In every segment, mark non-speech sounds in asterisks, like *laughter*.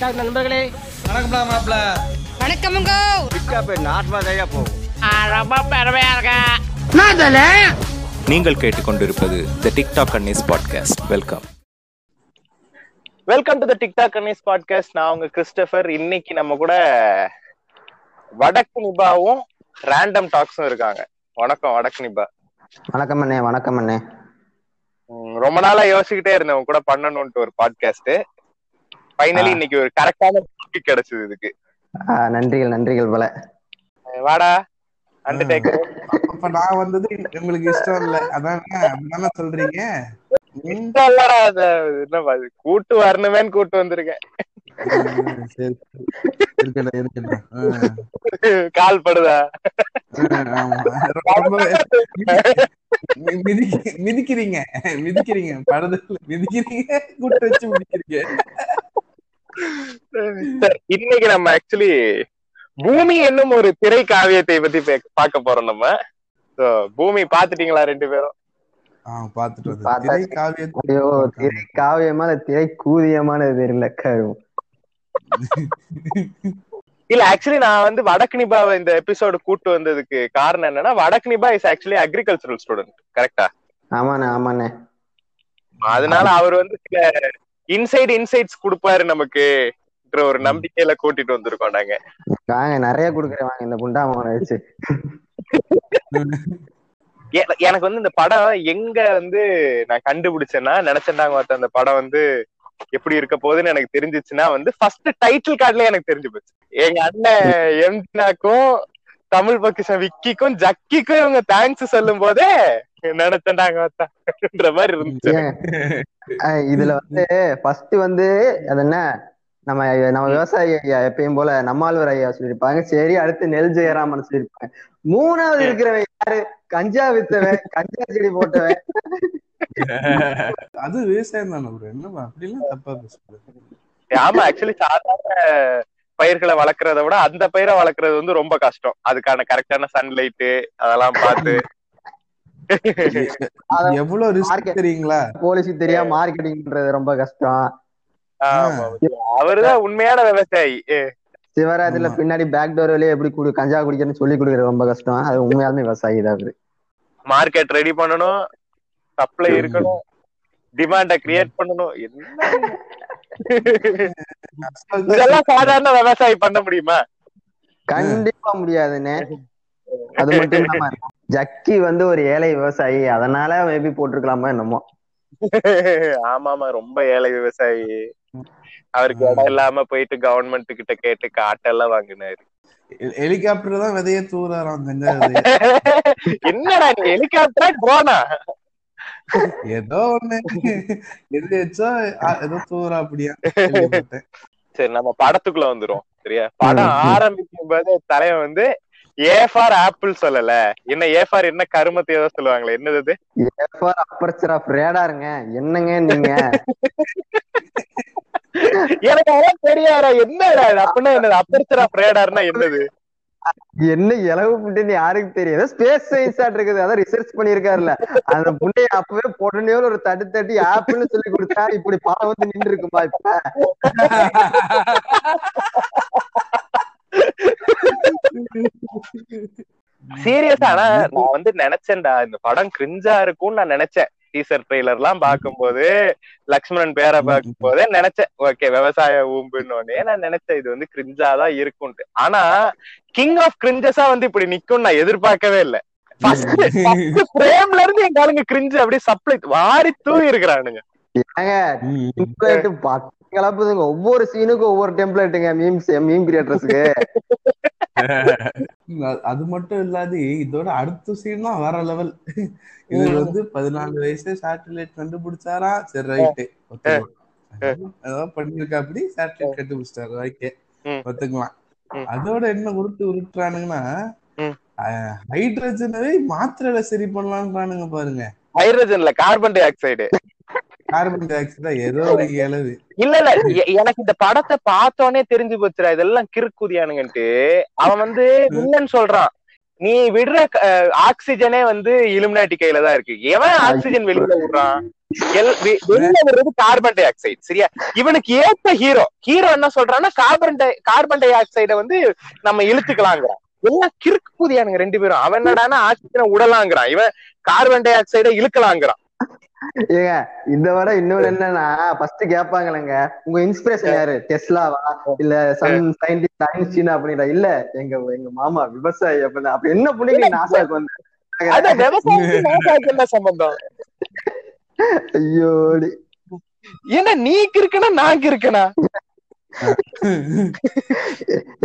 TikTok நண்பர்களே வணக்கம்டா மாப்ள. வணக்கமுங்க நீங்கள் கேட்டுக்கொண்டிருப்பது the TikTok Annies podcast welcome welcome to the TikTok Annies podcast நான் உங்க கிறிஸ்டபர் இன்னைக்கு நம்ம கூட வடக்கு நிபாவும் ரேண்டம் டாக்ஸும் இருக்காங்க. வணக்கம் வடக்கு நிபா. வணக்கம் அண்ணே வணக்கம் அண்ணே. ரொம்ப நாளா யோசிச்சுக்கிட்டே இருந்தேன். உங்க கூட பண்ணணும்ட்டு ஒரு பாட்காஸ்ட் ஃபைனலி இன்னைக்கு ஒரு கரெக்டான டாபிக் கிடைச்சது இதுக்கு. நன்றிகள் நன்றிகள் பல. வாடா. அண்டர்டேக்கர் அப்ப நான் வந்தது உங்களுக்கு இஷ்டம் இல்ல. அதான் அப்படிதானே சொல்றீங்க? ம், இல்லடா அது என்னப்பா இது? கூட்டு வரணுமேன்னு கூட்டு வந்திருக்கேன். கால் படுதா? மிதிக்கிறீங்க. மிதிக்கிறீங்க. படத்துல மிதிக்கிறீங்க. கூட்டு வச்சு மிதிக்கிறீங்க. இன்னைக்கு நம்ம ஆக்சுவலி பூமி என்னும் ஒரு திரை காவியத்தை பத்தி பே- பார்க்க போறோம் நம்ம. பூமி பாத்துட்டீங்களா ரெண்டு பேரும். திரை காவியமா திரை கூதியமான இல்ல ஆக்சுவலி *laughs* நான் வந்து வடக்னிபாவை இந்த எபிசோடு கூட்டு வந்ததுக்கு காரணம் என்னன்னா வடக்னிபா இஸ் ஆக்சுவலி அக்ரிகல்ச்சரல் ஸ்டூடெண்ட் கரெக்டா ஆமாண்ணே ஆமாண்ணே. அதனால அவர் வந்து சில இன்சைட் இன்சைட்ஸ் கொடுப்பாரு நமக்கு ஒரு நம்பிக்கையில கூட்டிட்டு வந்திருக்கோம் நாங்க. வாங்க நிறைய குடுக்குறேன். வாங்க இந்த குண்டாமனை வச்சு. எனக்கு வந்து இந்த படம் எங்க வந்து நான் கண்டுபிடிச்சேன்னா நினைச்சேன்டாங்க ஒருத்தன் அந்த படம் வந்து எப்படி இருக்க போகுதுன்னு எனக்கு தெரிஞ்சிச்சுன்னா வந்து ஃபர்ஸ்ட் டைட்டில் கார்டுல எனக்கு தெரிஞ்சு போச்சு. எங்க அண்ணன் எம்டினாக்கும் தமிழ் பக்கிஷம் விக்கிக்கும் ஜக்கிக்கும் இவங்க தேங்க்ஸ் சொல்லும் போதே நினைச்சேன்டாங்க ஒருத்தன்ற மாதிரி இருந்துச்சு. இதுல வந்து ஃபர்ஸ்ட் வந்து அது என்ன? நம்ம நம்ம விவசாயி ஐயா எப்பயும் போல நம்மாழ்வார் ஐயா சொல்லியிருப்பாங்க. சரி அடுத்து நெல் ஜெயராமன் சொல்லியிருப்பாங்க. மூணாவது இருக்கிறவன் யாரு? கஞ்சா வித்தவன் கஞ்சா செடி போட்டவன். அது விவசாயம் தானே bro என்னப்பா அப்படிலாம் தப்பா பேசுறது. ஆமா ஆக்சுவலி சாதாரண பயிர்களை வளர்க்கறத விட அந்த பயிரை வளர்க்கறது வந்து ரொம்ப கஷ்டம். அதுக்கான கரெக்டான சன்லைட் அதெல்லாம் பார்த்து எவ்வளவு ரிஸ்க் தெரியுங்களா? போலீஸுக்கு தெரியாம மார்க்கெட்டிங் பண்றது ரொம்ப கஷ்டம். அவருதான் உண்மையான விவசாயி. சிவராஜ்ல. பின்னாடி பேக் டோர் வழியா எப்படி குடு கஞ்சா குடிக்கிறேன்னு சொல்லி கொடுக்கறது ரொம்ப கஷ்டம். அது உண்மையாலுமே விவசாயி தான் அவரு. மார்க்கெட் ரெடி பண்ணணும் சப்ளை இருக்கணும் டிமாண்ட கிரியேட் பண்ணணும். இதெல்லாம் சாதாரண விவசாயி பண்ண முடியுமா? கண்டிப்பா முடியாதுன்னு அது மட்டும் இல்லாம ஜக்கி வந்து ஒரு ஏழை விவசாயி. அதனால மேபி போட்டிருக்கலாமா என்னமோ. ஆமா ஆமா ரொம்ப ஏழை விவசாயி. அவருக்கு இடம் இல்லாம போயிட்டு கவர்மெண்ட் கிட்ட கேட்டு காட்டெல்லாம் வாங்கினாரு. ஹெலிகாப்டர் தான் விதைய தூராராம் என்னடா நீ ஹெலிகாப்டரா? ட்ரோனா? ஏதோ ஒண்ணு. எது வச்சா ஏதோ தூரா அப்படியா. சரி நம்ம படத்துக்குள்ள வந்துரும் சரியா? படம் ஆரம்பிக்கும் போது தலைவன் வந்து ஏ ஃபார் ஆப்பிள் சொல்லல. என்ன ஏ ஃபார் என்ன கருமத்தை ஏதோ சொல்லுவாங்களே என்னது அது? அப்பர்ச்சர் ஆஃப் ரேடாருங்க என்னங்க நீங்க? எனக்கு அதான் தெரியாதா என்னடா இது? அப்படின்னா என்னது? அப்பர்ச்சர் ஆஃப் ரேடார்னா என்னது? என்ன இலவு புட்டுன்னு யாருக்கு தெரியும்? ஏதோ ஸ்பேஸ் சயின்ஸா இருக்குது. அதான் ரிசர்ச் பண்ணிருக்காருல்ல அந்த புண்டைய அப்பவே உடனே ஒரு தட்டு தட்டி ஆப்பிள்னு சொல்லி கொடுத்தா இப்படி படம் வந்து நின்று இருக்குமா இப்ப? *laughs* சீரியஸா ஆனா நான் வந்து நினைச்சேன்டா இந்த படம் கிரிஞ்சா இருக்கும்னு நான் நினைச்சேன். டீசர் ட்ரெய்லர் எல்லாம் பார்க்கும்போது லக்ஷ்மணன் பேரை பார்க்கும் போதே நினைச்சேன். ஓகே விவசாய ஊம்புன்னு உடனே நான் நினைச்சேன் இது வந்து கிரிஞ்சா தான் இருக்கும்ட்டு ஆனா கிங் ஆஃப் கிரிஞ்சஸா வந்து இப்படி நிக்கும் நான் எதிர்பார்க்கவே இல்ல. பிரேம்ல இருந்து எங்க ஆளுங்க கிரிஞ்சு அப்படியே சப்ளை வாரி தூவி இருக்கிறானுங்க. ஒவ்வொரு சீனுக்கும் ஒவ்வொரு டெம்ப்ளேட்டுங்க மீம்ஸ் மீம் கிரியேட்டர்ஸ்க்கு அது மட்டும் இல்லாது இதோட அடுத்த சீன் தான் வேற லெவல் இது வந்து பதினாலு வயசு சேட்டலைட் கண்டுபிடிச்சாரா? சரி ரைட்டு ஏதோ பண்ணிருக்கா அப்படி? சேட்டலைட் கண்டுபிடிச்சிட்டாரு. ஓகே. ஒத்துக்கலாம். அதோட என்ன உருட்டு உருட்டுறானுங்கன்னா. ஹைட்ரஜனவே மாத்திரையில சரி பண்ணலான்றானுங்க பாருங்க. ஹைட்ரஜன்ல கார்பன் டை ஆக்சைடு கார்பன் டை ஆக்சைடா ஏதோ ஒரு இளவு இல்ல இல்ல. எனக்கு இந்த படத்தை பார்த்தோனே தெரிஞ்சு போச்சுடா. இதெல்லாம் கிறுக்குதியானுங்கன்ட்டு. அவன் வந்து வில்லன் சொல்றான். நீ விடுற ஆக்சிஜனே வந்து இலுமினாட்டி கையில தான் இருக்கு. எவன் ஆக்சிஜன் வெளியில விடுறான்? வெளியில வர்றது கார்பன் டை ஆக்சைடு சரியா? இவனுக்கு ஏத்த ஹீரோ ஹீரோ என்ன சொல்றான்னா கார்பன் டை கார்பன் டை ஆக்சைட வந்து நம்ம இழுத்துக்கலாங்கிறான். எல்லாம் கிறுக்கு புதியானுங்க ரெண்டு பேரும். அவன் என்னடானா ஆக்சிஜனை விடலாங்கிறான் இவன் கார்பன் டை ஆக்சைட இழுக்கலாங்கிறான். ஏங்க இத விட இன்னொரு என்னன்னா ஃபர்ஸ்ட் கேட்பாங்களேங்க உங்க இன்ஸ்பிரேஷன் யாரு? டெஸ்லாவா? இல்ல சம் சயின்டிஸ்ட் ஐன்ஸ்டீன் அப்படின்ற இல்ல எங்க எங்க மாமா விவசாயி அப்படின்னு அப்ப என்ன புண்ணியம் நாசாக்கு வந்து? சம்பந்தம்? ஐயோடி. ஏன்னா நீ கிறுக்கனா நான் கிறுக்கனா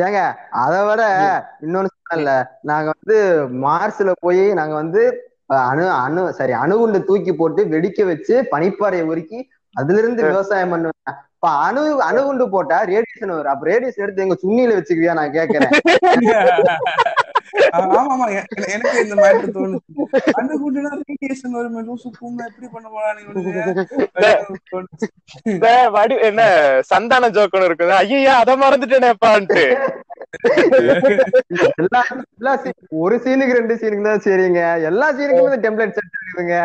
ஏங்க அத விட இன்னொன்னு சொன்னல நாங்க வந்து மார்ஸ்ல போய் நாங்க வந்து அணு அணு சரி அணுகுண்டு தூக்கி போட்டு வெடிக்க வச்சு பனிப்பாறையை உருக்கி அதுல இருந்து விவசாயம் பண்ணுவேன். இப்ப அணு அணுகுண்டு போட்டா ரேடியேஷன் வரும். அப்ப ரேடியேஷன் எடுத்து எங்க சுண்ணியில வச்சுக்குவியா நான் கேக்குறேன். ஆமா எனக்கு இந்த மேட்டர் தோணுச்சு அணுகுண்டுனா ரேடியேஷன் வருமே லூசு பூங்க எப்படி பண்ண போறா நீங்க தோணுச்சு. இந்த வடி என்ன சந்தான ஜோக்கணும் இருக்குது. ஐயா அத மறந்துட்டேனேப்பான்ட்டு. ஒரு சீனுக்கு ரெண்டு சீனுக்கு தான் சரிங்க. எல்லா சீனுக்குமே டெம்ப்ளேட் செட் இருக்குதுங்க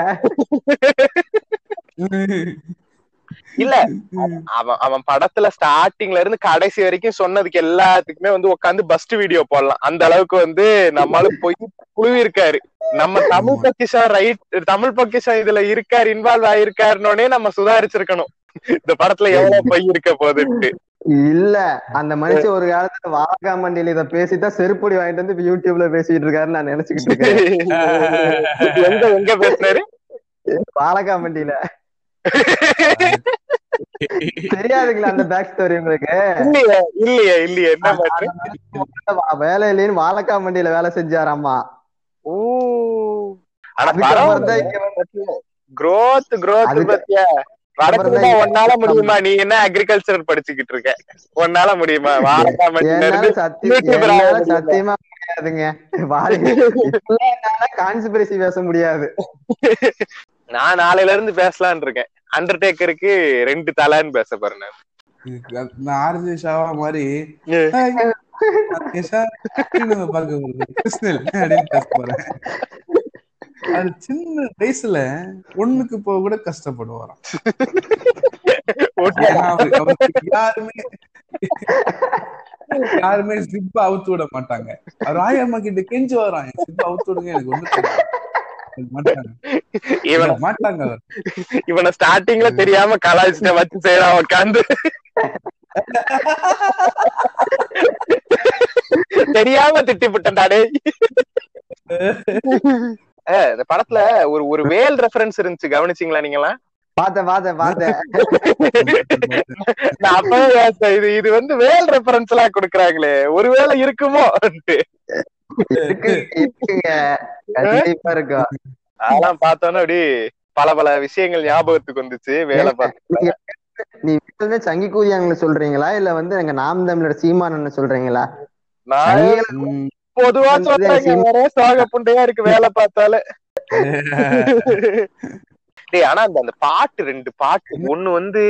இல்ல அவன் அவன் படத்துல ஸ்டார்டிங்ல இருந்து கடைசி வரைக்கும் சொன்னதுக்கு எல்லாத்துக்குமே வந்து உட்காந்து பஸ்ட் வீடியோ போடலாம். அந்த அளவுக்கு வந்து நம்மளால போய் குழுவி இருக்காரு நம்ம தமிழ் பொக்கிஷம் ரைட் தமிழ் பொக்கிஷம் இதுல இருக்காரு இன்வால்வ் ஆயிருக்காருன்னே நம்ம சுதாரிச்சிருக்கணும். இந்த படத்துல எவ்வளவு பொய் இருக்க போகுதுன்ட்டு. இல்ல அந்த மனுஷன் ஒரு காலத்துல வாழக்கா மண்டியில இத பேசிதான் செருப்படி வாங்கிட்டு வந்து யூடியூப்ல பேசிட்டு இருக்காருன்னு நான் நினைச்சுக்கிட்டு இருக்கேன். எங்க எங்க பேசுனாரு? வாழக்கா மண்டியில *laughs* தெரியாதுங்களா அந்த பேக் ஸ்டோரி உங்களுக்கு? இல்லையே இல்லையே இல்லையே என்ன வேலை இல்லைன்னு வாழக்கா மண்டியில வேலை செஞ்சாராமா? ஓ. ஆனா பரவாயில்ல growth growth அதுக்கு- பத்தியா? அப்புறம் வடக்கு தான் உன்னால முடியுமா? நீ என்ன அக்ரிகல்ச்சர் படிச்சுக்கிட்டு இருக்க? உன்னால முடியுமா? சத்தியம் முடியாதுங்க. என்னால கான்ஸ்பிரசி பேச முடியாது. நான் நாளையில இருந்து பேசலாம்னு இருக்கேன். அண்டர்டேக்கருக்கு ரெண்டு தலைன்னு பேச போறேன் ஆர்ஜி ஷாவா மாதிரி. "ஹாய், நான் கேஷா, அப்படின்னு வந்து பார்க்க வருது. கிருஷ்ணல் அப்படின்னு பேச போறேன். அது சின்ன வயசுல ஒண்ணுக்கு போக கூட கஷ்டப்படுவாராம். யாருமே யாருமே சிப்ப அவுத்து விட மாட்டாங்க. அவர் ஆயம்மா கிட்ட கெஞ்சி வரான் சிப்ப அவுத்து விடுங்க எனக்கு ஒண்ணு தெரியாது." மாட்டாங்க. இவன மாட்டாங்க அவர். இவனை ஸ்டார்டிங்ல தெரியாம கலாய்ச்சிட்ட வச்சு செய்யறான் உட்காந்து தெரியாம திட்டி விட்டேன்டாடே *laughs* இந்த படத்துல ஒரு ஒரு வேல் ரெஃபரன்ஸ் இருந்துச்சு கவனிச்சீங்களா நீங்களா பார்த்தேன் பார்த்தேன் பார்த்தேன். அப்பவே இது இது வந்து வேல் ரெஃபரன்ஸ் எல்லாம் கொடுக்குறாங்களே ஒருவேளை இருக்குமோ? கண்டிப்பா இருக்கும். அதெல்லாம் பார்த்தோன்னே அப்படி பல பல விஷயங்கள் ஞாபகத்துக்கு வந்துச்சு வேலை பார்த்து நீங்க நீ வந்து சங்கி கூதியாங்களை சொல்றீங்களா? இல்ல வந்து எங்க நாம் தமிழர் சீமானன்னு சொல்றீங்களா? பொதுவா சொல்றேங்க ஒரே சோக புண்டையா இருக்கு வேலை பார்த்தாலே. *laughs* டேய் ஆனா அந்த அந்த பாட்டு ரெண்டு பாட்டு. ஒண்ணு வந்து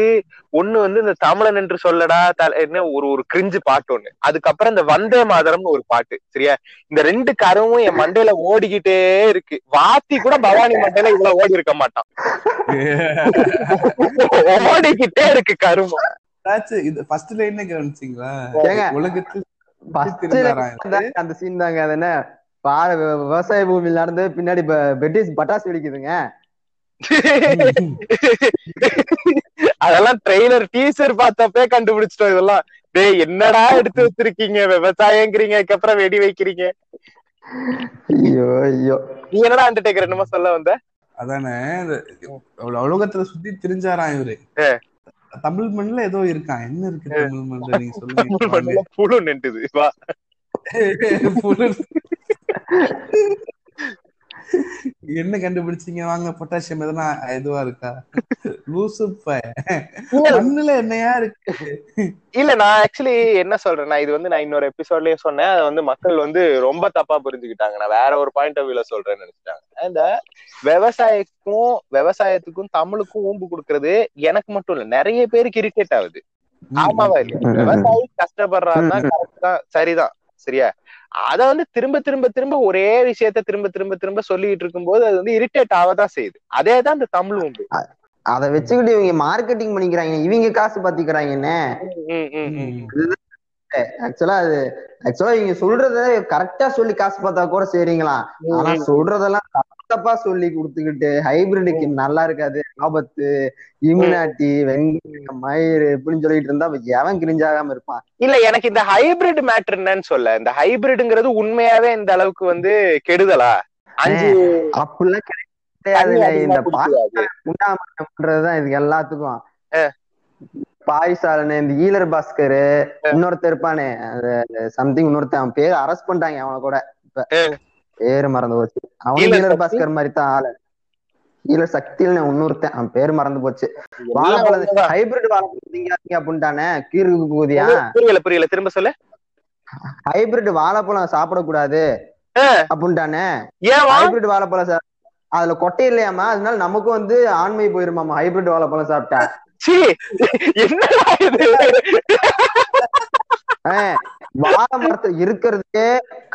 ஒண்ணு வந்து இந்த தமிழன் என்று சொல்லடா என்ன ஒரு ஒரு கிரிஞ்சு பாட்டு ஒண்ணு. அதுக்கப்புறம் இந்த வந்தே மாதரம்னு ஒரு பாட்டு சரியா? இந்த ரெண்டு கருவும் என் மண்டையில ஓடிக்கிட்டே இருக்கு. வாத்தி கூட பவானி மண்டையில இவ்வளவு ஓடி இருக்க மாட்டான். *laughs* ஓடிக்கிட்டே இருக்கு கருமம். இது ஃபர்ஸ்ட் லைனே கவனிச்சீங்களா. உலகத்தில் அந்த சீன் தாங்க அது என்ன? விவசாய பூமியில் நடந்து பின்னாடி பெட்டிஸ் பட்டாசு வெடிக்குதுங்க. அதெல்லாம் ட்ரெய்லர் டீசர் பார்த்தப்பே கண்டுபிடிச்சிட்டோம் இதெல்லாம். டேய் என்னடா எடுத்து வச்சிருக்கீங்க? விவசாயங்கிறீங்க அதுக்கப்புறம் வெடி வைக்கிறீங்க. ஐயோ ஐயோ. நீ என்னடா அண்டர்டேக்கர் என்னமோ சொல்ல வந்த? அதானே இந்த உல- உலகத்துல சுத்தி திரிஞ்சாராம் இவரு. தமிழ் மண்ணுல ஏதோ இருக்கான் என்ன இருக்கு தமிழ் மண்ணுல? நீங்க தமிழ் சொல்லுங்க புழு *laughs* புழு. என்ன கண்டுபிடிச்சீங்க? வாங்க பொட்டாசியம் எதனா இதுவா இருக்கா? லூசு. மண்ணுல என்னையா இருக்கு? இல்ல நான் ஆக்சுவலி என்ன சொல்றேன்னா இது வந்து நான் இன்னொரு எபிசோட்லயே சொன்னேன். அதை வந்து மக்கள் வந்து ரொம்ப தப்பா புரிஞ்சுக்கிட்டாங்க. நான் வேற ஒரு பாயிண்ட் ஆஃப் வியூல சொல்றேன்னு நினைச்சிட்டாங்க. இந்த விவசாயத்துக்கும் விவசாயத்துக்கும் தமிழுக்கும் ஊம்பு கொடுக்கறது எனக்கு மட்டும் இல்ல நிறைய பேருக்கு இரிட்டேட் ஆகுது. ஆமாவா இல்லையா? விவசாயி கஷ்டப்படுறாருன்னா கரெக்ட் தான் சரிதான் சரியா? அத வந்து திரும்ப திரும்ப திரும்ப ஒரே விஷயத்த திரும்ப திரும்ப திரும்ப சொல்லிட்டு இருக்கும்போது அது வந்து இரிட்டேட் ஆகதான் செய்யுது. அதே தான் இந்த தமிழ் உண்டு. அதை வச்சுக்கிட்டு இவங்க மார்க்கெட்டிங் பண்ணிக்கிறாங்க இவங்க காசு பாத்திக்கிறாங்க என்ன? ம், ம், ம். ஆக்சுவலா அது ஆக்சுவலா இவங்க சொல்றத கரெக்டா சொல்லி காசு பார்த்தா கூட சரிங்களா ஆனா சொல்றதெல்லாம் தப்பா சொல்லி கொடுத்துக்கிட்டு ஹைபிரிடுக்கு நல்லா இருக்காது. ஆபத்து இம்யூனாட்டி வெங்காயம் மயிறு இப்படின்னு சொல்லிட்டு இருந்தா எவன் கிரிஞ்சாகாம இருப்பான்? இல்ல எனக்கு இந்த ஹைபிரிட் மேட்டர் என்னன்னு சொல்ல. இந்த ஹைபிரிட்ங்கிறது உண்மையாவே இந்த அளவுக்கு வந்து கெடுதலா? அஞ்சு அப்படிலாம் கிடையாது. இந்த குடிக்காது. பண்றதுதான் இதுக்கு எல்லாத்துக்கும். பாய்சாலனு இந்த ஈலர் பாஸ்கர் இன்னொருத்தர் இருப்பானே சம்திங் இன்னொருத்தன் அவன் பேர் அரெஸ்ட் பண்ணிட்டாங்க அவனை கூட இப்ப. பேரு மறந்து போச்சு. அவன் ஈலர்? பாஸ்கர் மாதிரி தான் ஆளு. ஈலர் சக்தின்னு இன்னொருத்தன் அவன் பேரு மறந்து போச்சு. வாழைப்பழம். ஹைபிரிட் வாழைப்பழம் அப்படின்ட்டானே கீருக்கு போதியா புரியல புரியல. திரும்ப சொல்லு. ஹைபிரிட் வாழைப்பழம் சாப்பிடக்கூடாது. அப்படின்ட்டானே. ஹைபிரிட் வாழைப்பழம் சா- அதுல கொட்டை இல்லையாமா அதனால நமக்கும் வந்து ஆண்மை போயிருமாமா ஹைபிரிட் வாழைப்பழம் சாப்பிட்டா. சீ, என்னடா இது? ஆஹ் வாழை மரத்துல இருக்கிறதுக்கே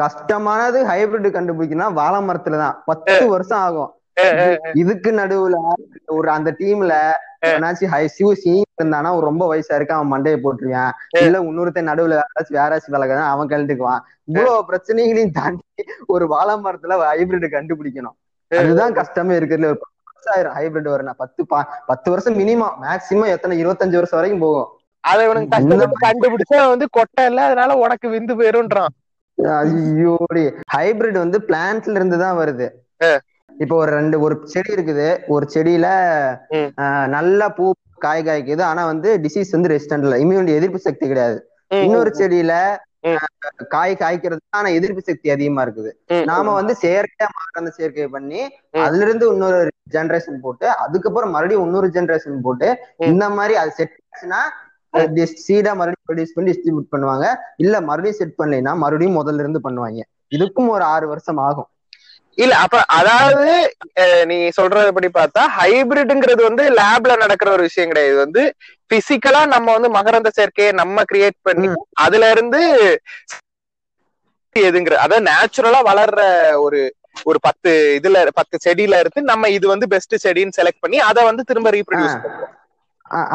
கஷ்டமானது ஹைபிரிட் கண்டுபிடிக்கணும் வாழை மரத்துல தான். பத்து வருஷம் ஆகும். இதுக்கு நடுவுல ஒரு அந்த டீம்ல சிவ சீன் இருந்தானா ரொம்ப வயசா இருக்கு அவன் மண்டையை போட்டுருவான். இல்ல இன்னொருத்தன் நடுவுல யாராச்சும் வேறாச்சும் விலகதான் அவன் கழட்டுக்குவான். இவ்வளவு பிரச்சனைகளையும் தாண்டி ஒரு வாழை மரத்துல ஹைபிரிட் கண்டுபிடிக்கணும் அதுதான் கஷ்டமே ஒரு பத்து வருஷம் ஆயிரும் ஹைபிரிட் வரணும் பத்து பத்து வருஷம் மினிமம் மேக்சிமம் எத்தனை? இருபத்தஞ்சு வருஷம் வரைக்கும் போகும். அதை இவனுக்கு கஷ்டப்பட்டு கண்டுபிடிச்சா வந்து கொட்டை இல்ல. அதனால உனக்கு விந்து போயிருன்றான் ஐயோடி ஹைபிரிட் வந்து பிளான்ட்ல இருந்து தான் வருது. இப்போ ஒரு ரெண்டு ஒரு செடி இருக்குது. ஒரு செடியில நல்லா பூ காய் காய்க்குது. ஆனா வந்து டிசீஸ் வந்து ரெசிஸ்டன்ட் இல்ல. இம்யூனிட்டி எதிர்ப்பு சக்தி கிடையாது. இன்னொரு செடியில காய் காய்க்கிறது ஆனா எதிர்ப்பு சக்தி அதிகமா இருக்குது. நாம வந்து செயற்கையா மாற்ற சேர்க்கை பண்ணி. அதுல இருந்து இன்னொரு ஜெனரேஷன் போட்டு அதுக்கப்புறம் மறுபடியும் இன்னொரு ஜெனரேஷன் போட்டு. இந்த மாதிரி அது செட் ஆச்சுன்னா சீடா மறுபடியும் ப்ரொடியூஸ் பண்ணி டிஸ்ட்ரிபியூட் பண்ணுவாங்க. இல்ல மறுபடியும் செட் பண்ணலைன்னா மறுபடியும் முதல்ல இருந்து பண்ணுவாங்க. இதுக்கும் ஒரு ஆறு வருஷம் ஆகும். இல்ல அப்ப அதாவது நீ சொல்றதுபடி பார்த்தா ஹைபிரிட்ங்கிறது வந்து லேப்ல நடக்கிற ஒரு விஷயம் கிடையாது. வந்து பிசிக்கலா நம்ம வந்து மகரந்த சேர்க்கையை நம்ம கிரியேட் பண்ணி அதுல இருந்து எதுங்கிற அதாவது நேச்சுரலா வளர்ற ஒரு ஒரு பத்து இதுல பத்து செடியில இருந்து நம்ம இது வந்து பெஸ்ட் செடின்னு செலக்ட் பண்ணி அதை வந்து திரும்ப ரீப்ரொடியூஸ் பண்ணுவோம்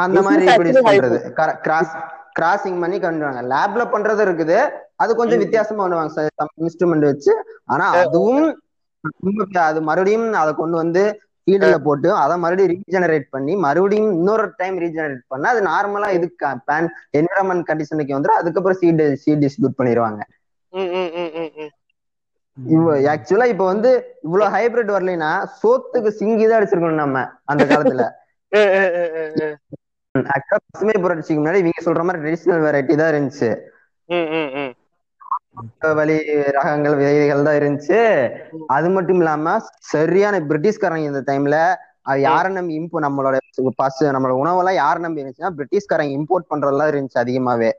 அந்த மாதிரி பண்றது. கிராஸ் கிராசிங் பண்ணி பண்ணுவாங்க லேப்ல பண்றது இருக்குது. அது கொஞ்சம் வித்தியாசமா பண்ணுவாங்க. இன்ஸ்ட்ருமெண்ட் வச்சு. ஆனா அதுவும் அது மறுபடியும் அதை கொண்டு வந்து ஃபீல்டுல போட்டு அதை மறுபடியும் ரீஜெனரேட் பண்ணி மறுபடியும் இன்னொரு டைம் ரீஜெனரேட் பண்ணா அது நார்மலா இதுக்கு பிளான் என்விரான்மெண்ட் கண்டிஷனுக்கு வந்துடும் அதுக்கப்புறம் சீட் சீட் டிஸ்ட்ரிபியூட் பண்ணிடுவாங்க ம், ம், ம், ம், ம். இவ ஆக்சுவலா இப்ப வந்து இவ்வளவு ஹைபிரிட் வரலைன்னா சோத்துக்கு சிங்கி தான் அடிச்சிருக்கணும் நம்ம அந்த காலத்துல. *laughs* பசுமை புரட்சிக்கு முன்னாடி இவங்க சொல்ற மாதிரி ட்ரெடிஷனல் வெரைட்டி தான் இருந்துச்சு. வழி ரகங்கள் விதைகள் தான் இருந்துச்சு. அது மட்டும் இல்லாம சரியான பிரிட்டிஷ்காரங்க இந்த டைம்ல அது யாரை நம்பி இம்போ நம்மளோட பசு நம்மளோட உணவெல்லாம் யாரை நம்பி இருந்துச்சுன்னா பிரிட்டிஷ்காரங்க இம்போர்ட் பண்றதெல்லாம் இருந்துச்சு அதிகமாவே.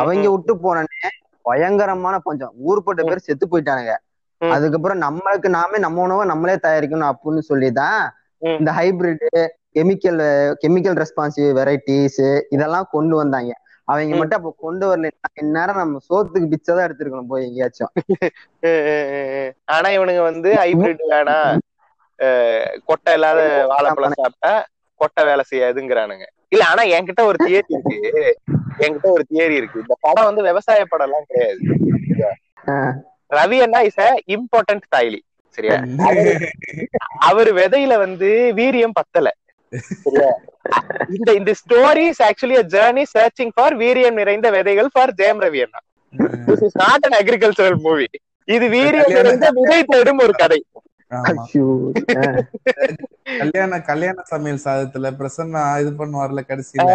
அவங்க விட்டு போனோடனே பயங்கரமான பஞ்சம் ஊர்பட்ட பேர் செத்து போயிட்டானுங்க. அதுக்கப்புறம் நம்மளுக்கு நாமே நம்ம உணவை நம்மளே தயாரிக்கணும் அப்படின்னு சொல்லிதான். இந்த hybrid chemical chemical responsive varieties இதெல்லாம் கொண்டு வந்தாங்க. அவங்க. மட்டும் அப்ப கொண்டு வரல. இந்நேரம் நம்ம சோத்துக்கு பிச்சைதான் எடுத்திருக்கணும் போய் எங்கேயாச்சும். *laughs* ஆனா இவனுங்க வந்து ஹைபிரிட் வேணாம் கொட்டை இல்லாத வாழைப்பழம் *laughs* சாப்பிட்டா கொட்டை வேலை செய்யாதுங்கிறானுங்க. இல்ல ஆனா என்கிட்ட ஒரு தியரி இருக்கு. என்கிட்ட ஒரு தியரி இருக்கு. இந்த படம் வந்து விவசாய படம் எல்லாம் கிடையாது. ரவி அண்ணா இஸ் அ இம்பார்ட்டன்ட் தாய்லி. சரியா? *laughs* அவர் விதையில வந்து வீரியம் பத்தல. இந்த இந்த story is actually a journey searching for வீரியம் நிறைந்த விதைகள் for Jayam Ravi Anna. This is not an agricultural movie இது வீரியம் நிறைந்த விதை தேடும் ஒரு கதை. கல்யாண கல்யாண சமையல் சாதத்துல பிரசன்னா இது பண்ணுவார்ல கடைசியில.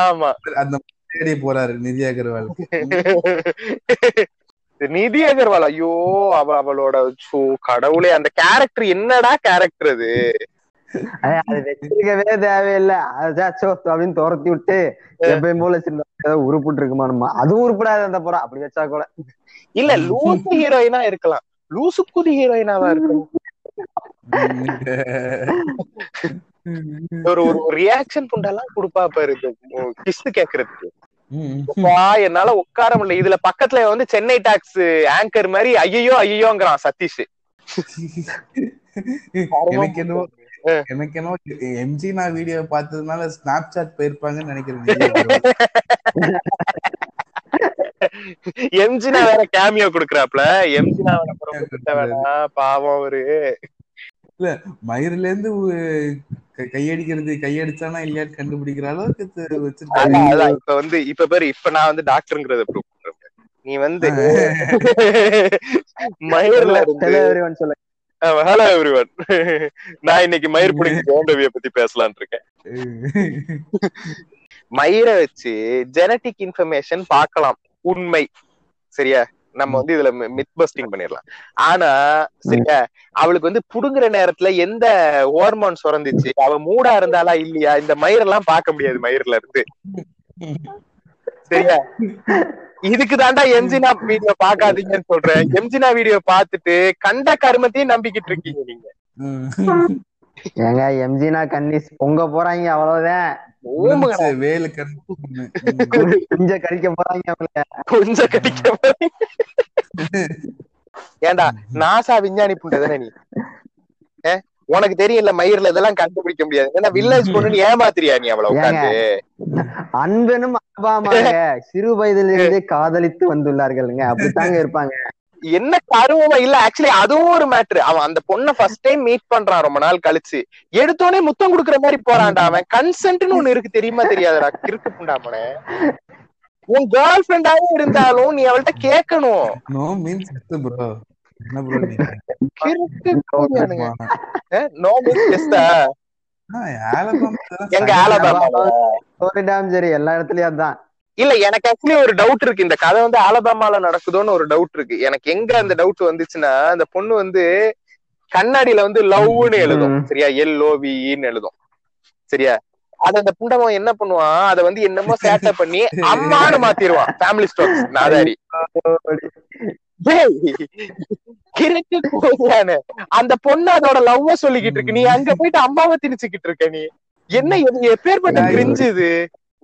ஆமா. அந்த தேடி போறாரு நிதி அகர்வால். நிதி அகர்வால். ஐயோ அவ அவளோட சோ, கடவுளே அந்த கேரக்டர் என்னடா கேரக்டர் அது? அது வச்சிருக்கவே தேவையில்லை. அப்படின்னு துரத்தி விட்டு எப்பயும் போல சின்ன உருப்பிட்டு இருக்குமானுமா அதுவும் உருப்படாது அந்த படம். அப்படி வச்சா கூட. இல்ல லூசு ஹீரோயினா இருக்கலாம். லூசு குதி ஹீரோயினாவா இருக்கலாம். ஒரு ஒரு ரியாக்ஷன் புண்டெல்லாம் கொடுப்பா பாரு கிஸ் கேக்குறதுக்கு. என்னால உட்கார முடியல. இதுல பக்கத்துல வந்து சென்னை டாக்ஸ் ஆங்கர் மாதிரி ஐயோ ஐயோங்கிறான் சதீஷ். எனக்கு என்னவோ எனக்கு என்னவோ எம்ஜி நான் வீடியோ பார்த்ததுனால ஸ்னாப் சாட் போயிருப்பாங்கன்னு நினைக்கிறேன் எம்ஜினா வேற கேமியோ குடுக்கறாப்ல. எம்ஜினா வேணா பாவம் அவரு. மயிரில இருந்து கையடிக்கிறது கையடிச்சானா இல்லையான்னு கண்டுபிடிக்கிற அளவுக்கு இப்ப வந்து இப்ப பேரு இப்ப நான் வந்து டாக்டர்ங்கிறத ப்ரூவ் பண்றேன். நீ வந்து மயிர்ல இருந்து ஹலோ எவ்ரிவன் நான் இன்னைக்கு மயிர் பிடிக்க ஜோண்டவிய *laughs* பத்தி பேசலாம்னு இருக்கேன். மயிரை வச்சு ஜெனட்டிக் இன்ஃபர்மேஷன் பார்க்கலாம். உண்மை. சரியா? நம்ம வந்து இதுல மித் பஸ்டிங் பண்ணிடலாம் ஆனா சரியா? அவளுக்கு வந்து புடுங்குற நேரத்துல எந்த ஹார்மோன் சுரந்துச்சு? அவ மூடா இருந்தாளா இல்லையா? இந்த மயிரெல்லாம் பார்க்க முடியாது மயிர்ல இருந்து. சரியா இதுக்கு தாண்டா *laughs* எம்ஜினா வீடியோ பாக்காதீங்கன்னு சொல்றேன். எம்ஜினா வீடியோ பார்த்துட்டு கண்ட கருமத்தையும் நம்பிக்கிட்டு இருக்கீங்க நீங்க. ஏங்க எம்ஜினா கன்னிஸ் பொங்க போறாங்க அவ்வளவுதான். வேலு கரும்பு குஞ்ச கடிக்க போறாங்க அவங்கள. கொஞ்சம் கடிக்க போறீங்க. *laughs* ஏன்டா நாசா விஞ்ஞானி புண்டதானே நீ? ஏ, உனக்கு தெரியல மயிர்ல இதெல்லாம் கண்டுபிடிக்க முடியாது. ஏன்னா வில்லேஜ் பொண்ணு ஏமாத்திரியா நீ அவளை உட்காந்து அன்பனும் அப்பாமாக *laughs* சிறு வயதிலிருந்தே காதலித்து வந்துள்ளார்கள்ங்க. அப்படித்தாங்க இருப்பாங்க. என்ன கருவமா இல்ல. ஆக்சுவலி அதுவும் ஒரு மேட்ரு அவன் அந்த பொண்ணை ஃபர்ஸ்ட் டைம் மீட் பண்றான் ரொம்ப நாள் கழிச்சு. எடுத்தோடனே முத்தம் குடுக்குற மாதிரி போறான்டா அவன். கன்சென்ட்னு ஒண்ணு இருக்கு தெரியுமா தெரியாதுடா? கிறுக்கு புண்டாமனே உன் கேர்ள் ஃபிரெண்டாவே இருந்தாலும் நீ அவள்கிட்ட கேட்கணும். நோ மீன்ஸ் ப்ரோ என்ன ப்ரோ நீ எல்லா இடத்துலயும் அதான். இல்ல எனக்கு ஆக்சுவலி ஒரு டவுட் இருக்கு. இந்த கதை வந்து ஆலபாமால நடக்குதோன்னு ஒரு டவுட் இருக்கு. எனக்கு எங்க அந்த டவுட் வந்துச்சுன்னா அந்த பொண்ணு வந்து கண்ணாடியில வந்து லவ்னு எழுதும். சரியா? எல் ஓ வின்னு எழுதும். சரியா? அத அந்த புண்டவன் என்ன பண்ணுவான்? அத வந்து என்னமோ சேட்டை பண்ணி அம்மான்னு மாத்திருவான் ஃபேமிலி ஸ்டோக்ஸ் நாதாரி டேய், கிறுக்கு கோதியானு. அந்த பொண்ணு அதோட லவ்வ சொல்லிக்கிட்டு இருக்கு. நீ அங்க போயிட்டு அம்மாவை திணிச்சுக்கிட்டு இருக்க நீ. என்ன எப்பேற்பட்ட கிரிஞ்சு இது?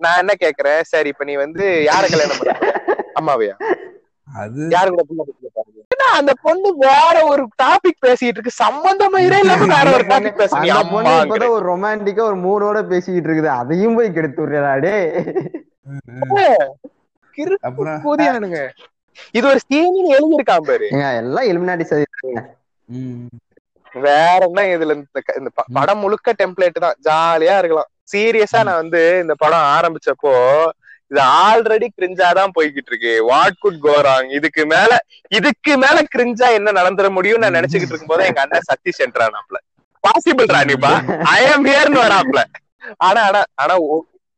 நான் என்ன கேக்குறேன்? சரி இப்ப நீ வந்து யார கல்யாணம் பண்ண அம்மாவையா? அது யாரு கூட அந்த பொண்ணு வேற ஒரு டாபிக் பேசிட்டு இருக்கு. சம்பந்தமே இல்லாம வேற ஒரு டாபிக் பேசுறீங்க ஒரு ரொமான்டிக்கா ஒரு மூடோட பேசிக்கிட்டு இருக்குது. அதையும் போய் கெடுத்து விடுறா டே கிறுக்கு அப்புறம் இது ஒரு சீனின்னு எழுதியிருக்கான் பாரு. எல்லாம் எலிமினாட்டி சதி. வேற என்ன இதுல இந்த படம் முழுக்க டெம்ப்ளேட் தான். ஜாலியா இருக்கலாம். சீரியஸா நான் வந்து இந்த படம் ஆரம்பிச்சப்போ இது ஆல்ரெடி கிரிஞ்சா தான் போய்கிட்டு இருக்கு. வாட் குட் கோராங் இதுக்கு மேல இதுக்கு மேல கிரிஞ்சா என்ன நடந்துட முடியும் நான் நினைச்சுக்கிட்டு இருக்கும் போது எங்க அண்ணன் சதீஷ் என்றானாப்ல. பாசிபிள் ராணிப்பா ஐ எம் ஹியர்னு வராப்ல. ஆனா ஆனா ஆனா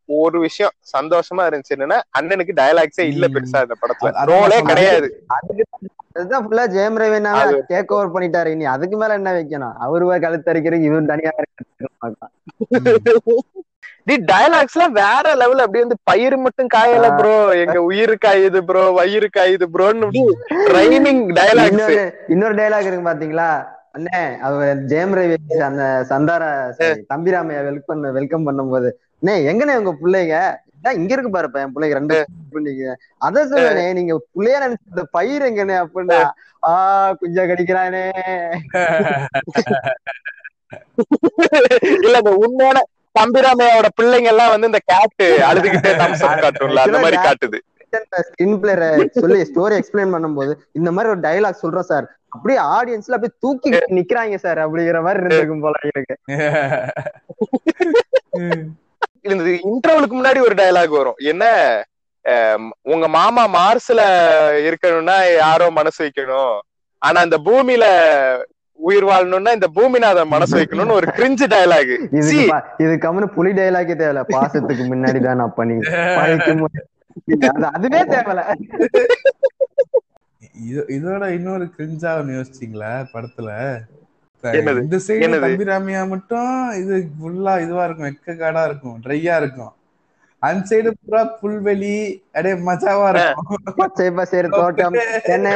ஒரு விஷயம் சந்தோஷமா இருந்துச்சு என்னன்னா அண்ணனுக்கு டயலாக்ஸே இல்ல பெருசா இந்த படத்துல. ரோலே கிடையாது. அதுதான் ஃபுல்லா ஜெயம் அது- டேக் ஓவர் பண்ணிட்டாரு. இனி அதுக்கு மேல என்ன வைக்கணும்? அவரு கழுத்தரிக்கிறதுக்கு இவன் தனியா டி டயலாக்ஸ் எல்லாம் வேற லெவல் அப்படியே வந்து பயிர் மட்டும் காயல ப்ரோ எங்க உயிர் காயுது ப்ரோ வயிறு காயுது ப்ரோன்னு ரைமிங் டயலாக்ஸ் இன்னொரு டைலாக் இருக்கு பாத்தீங்களா? அண்ணே அவர் ஜெயம் ரவி அந்த சந்தார தம்பிராமையா வெல்கம் வெல்கம் பண்ணும்போது அண்ணே எங்கண்ணே உங்க பிள்ளைங்க? இங்க இருக்கு பாருப்பா என் பிள்ளைங்க ரெண்டு பிள்ளைங்க. அத சொல்லுவேனே நீங்க பிள்ளைய நினைச்ச இந்த பயிர் எங்கண்ணே அப்படின்னா ஆஹ் குஞ்சா கடிக்கிறானே. இல்ல இந்த உண்மையான தம்பிராமையோட பிள்ளைங்க எல்லாம் வந்து இந்த கேட்டு அழுதுகிட்டே தம்சம் காட்டும்ல அந்த மாதிரி காட்டுது. ஸ்கின் பிளேயரை சொல்லி ஸ்டோரி எக்ஸ்பிளைன் பண்ணும்போது இந்த மாதிரி ஒரு டைலாக் சொல்றோம் சார். அப்படியே ஆடியன்ஸ்ல அப்படியே தூக்கி நிக்கிறாங்க சார் அப்படிங்கிற மாதிரி இருந்திருக்கும் போல இருக்கு. இந்த இன்டர்வலுக்கு முன்னாடி ஒரு டயலாக் வரும். என்ன உங்க மாமா மார்ஸ்ல இருக்கணும்னா யாரோ மனசு வைக்கணும். ஆனா இந்த பூமியில உயிர் வாழணும்னா இந்த பூமிநாதன் மனசு வைக்கணும்னு ஒரு கிரிஞ்சு டயலாக் இது கம்முனு புலி டைலாக்கே தேவையில்ல. பாசத்துக்கு முன்னாடி தான் நான் பண்ணி அதுவே தேவையில்ல. இது- இதோட இன்னொரு கிரிஞ்சா யோசிச்சீங்களா படத்துல? இந்த சைடு என்னது? தம்பிராமியா மட்டும் இது ஃபுல்லா இதுவா இருக்கும் வெக்க காடா இருக்கும் ட்ரையா இருக்கும். அந்த சைடு பூரா புல்வெளி அப்படியே மஜாவா இருக்கும். பச்சை பசேர் தோட்டம். தென்னை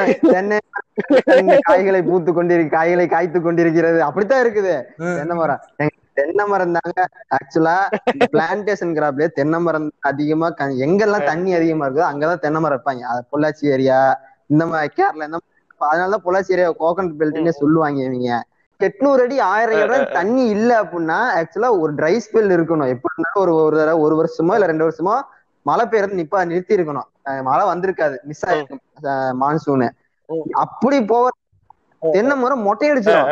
தென்னை காய்களை பூத்து கொண்டிருக்கு காய்களை காய்த்து கொண்டிருக்கிறது. அப்படித்தான் இருக்குது. தென்னை மரம். தென்னை மரம் தாங்க. ஆக்சுவலா பிளான்டேஷன் கிராப்லயே தென்னை மரம் அதிகமா எங்கெல்லாம் தண்ணி அதிகமா இருக்குதோ அங்கதான் தென்னை மரம் வைப்பாங்க. அது பொள்ளாச்சி ஏரியா இந்த மாதிரி கேரளா இந்த மாதிரி. அதனாலதான் பொள்ளாச்சி ஏரியா கோகனட் பெல்ட்னே சொல்லுவாங்க இவங்க. எட்நூறு அடி ஆயிரம் இடம் தண்ணி இல்ல அப்படின்னா ஆக்சுவலா ஒரு ட்ரை ஸ்பெல் இருக்கணும். எப்படி இருந்தாலும் ஒரு ஒரு தடவை ஒரு வருஷமோ இல்ல ரெண்டு வருஷமோ மழை பெய்யறது நிப்பா நிறுத்தி இருக்கணும் மழை வந்திருக்காது. மிஸ் ஆயிருக்கும் மான்சூனு அப்படி போக தென்னை மரம் மொட்டையடிச்சிடும்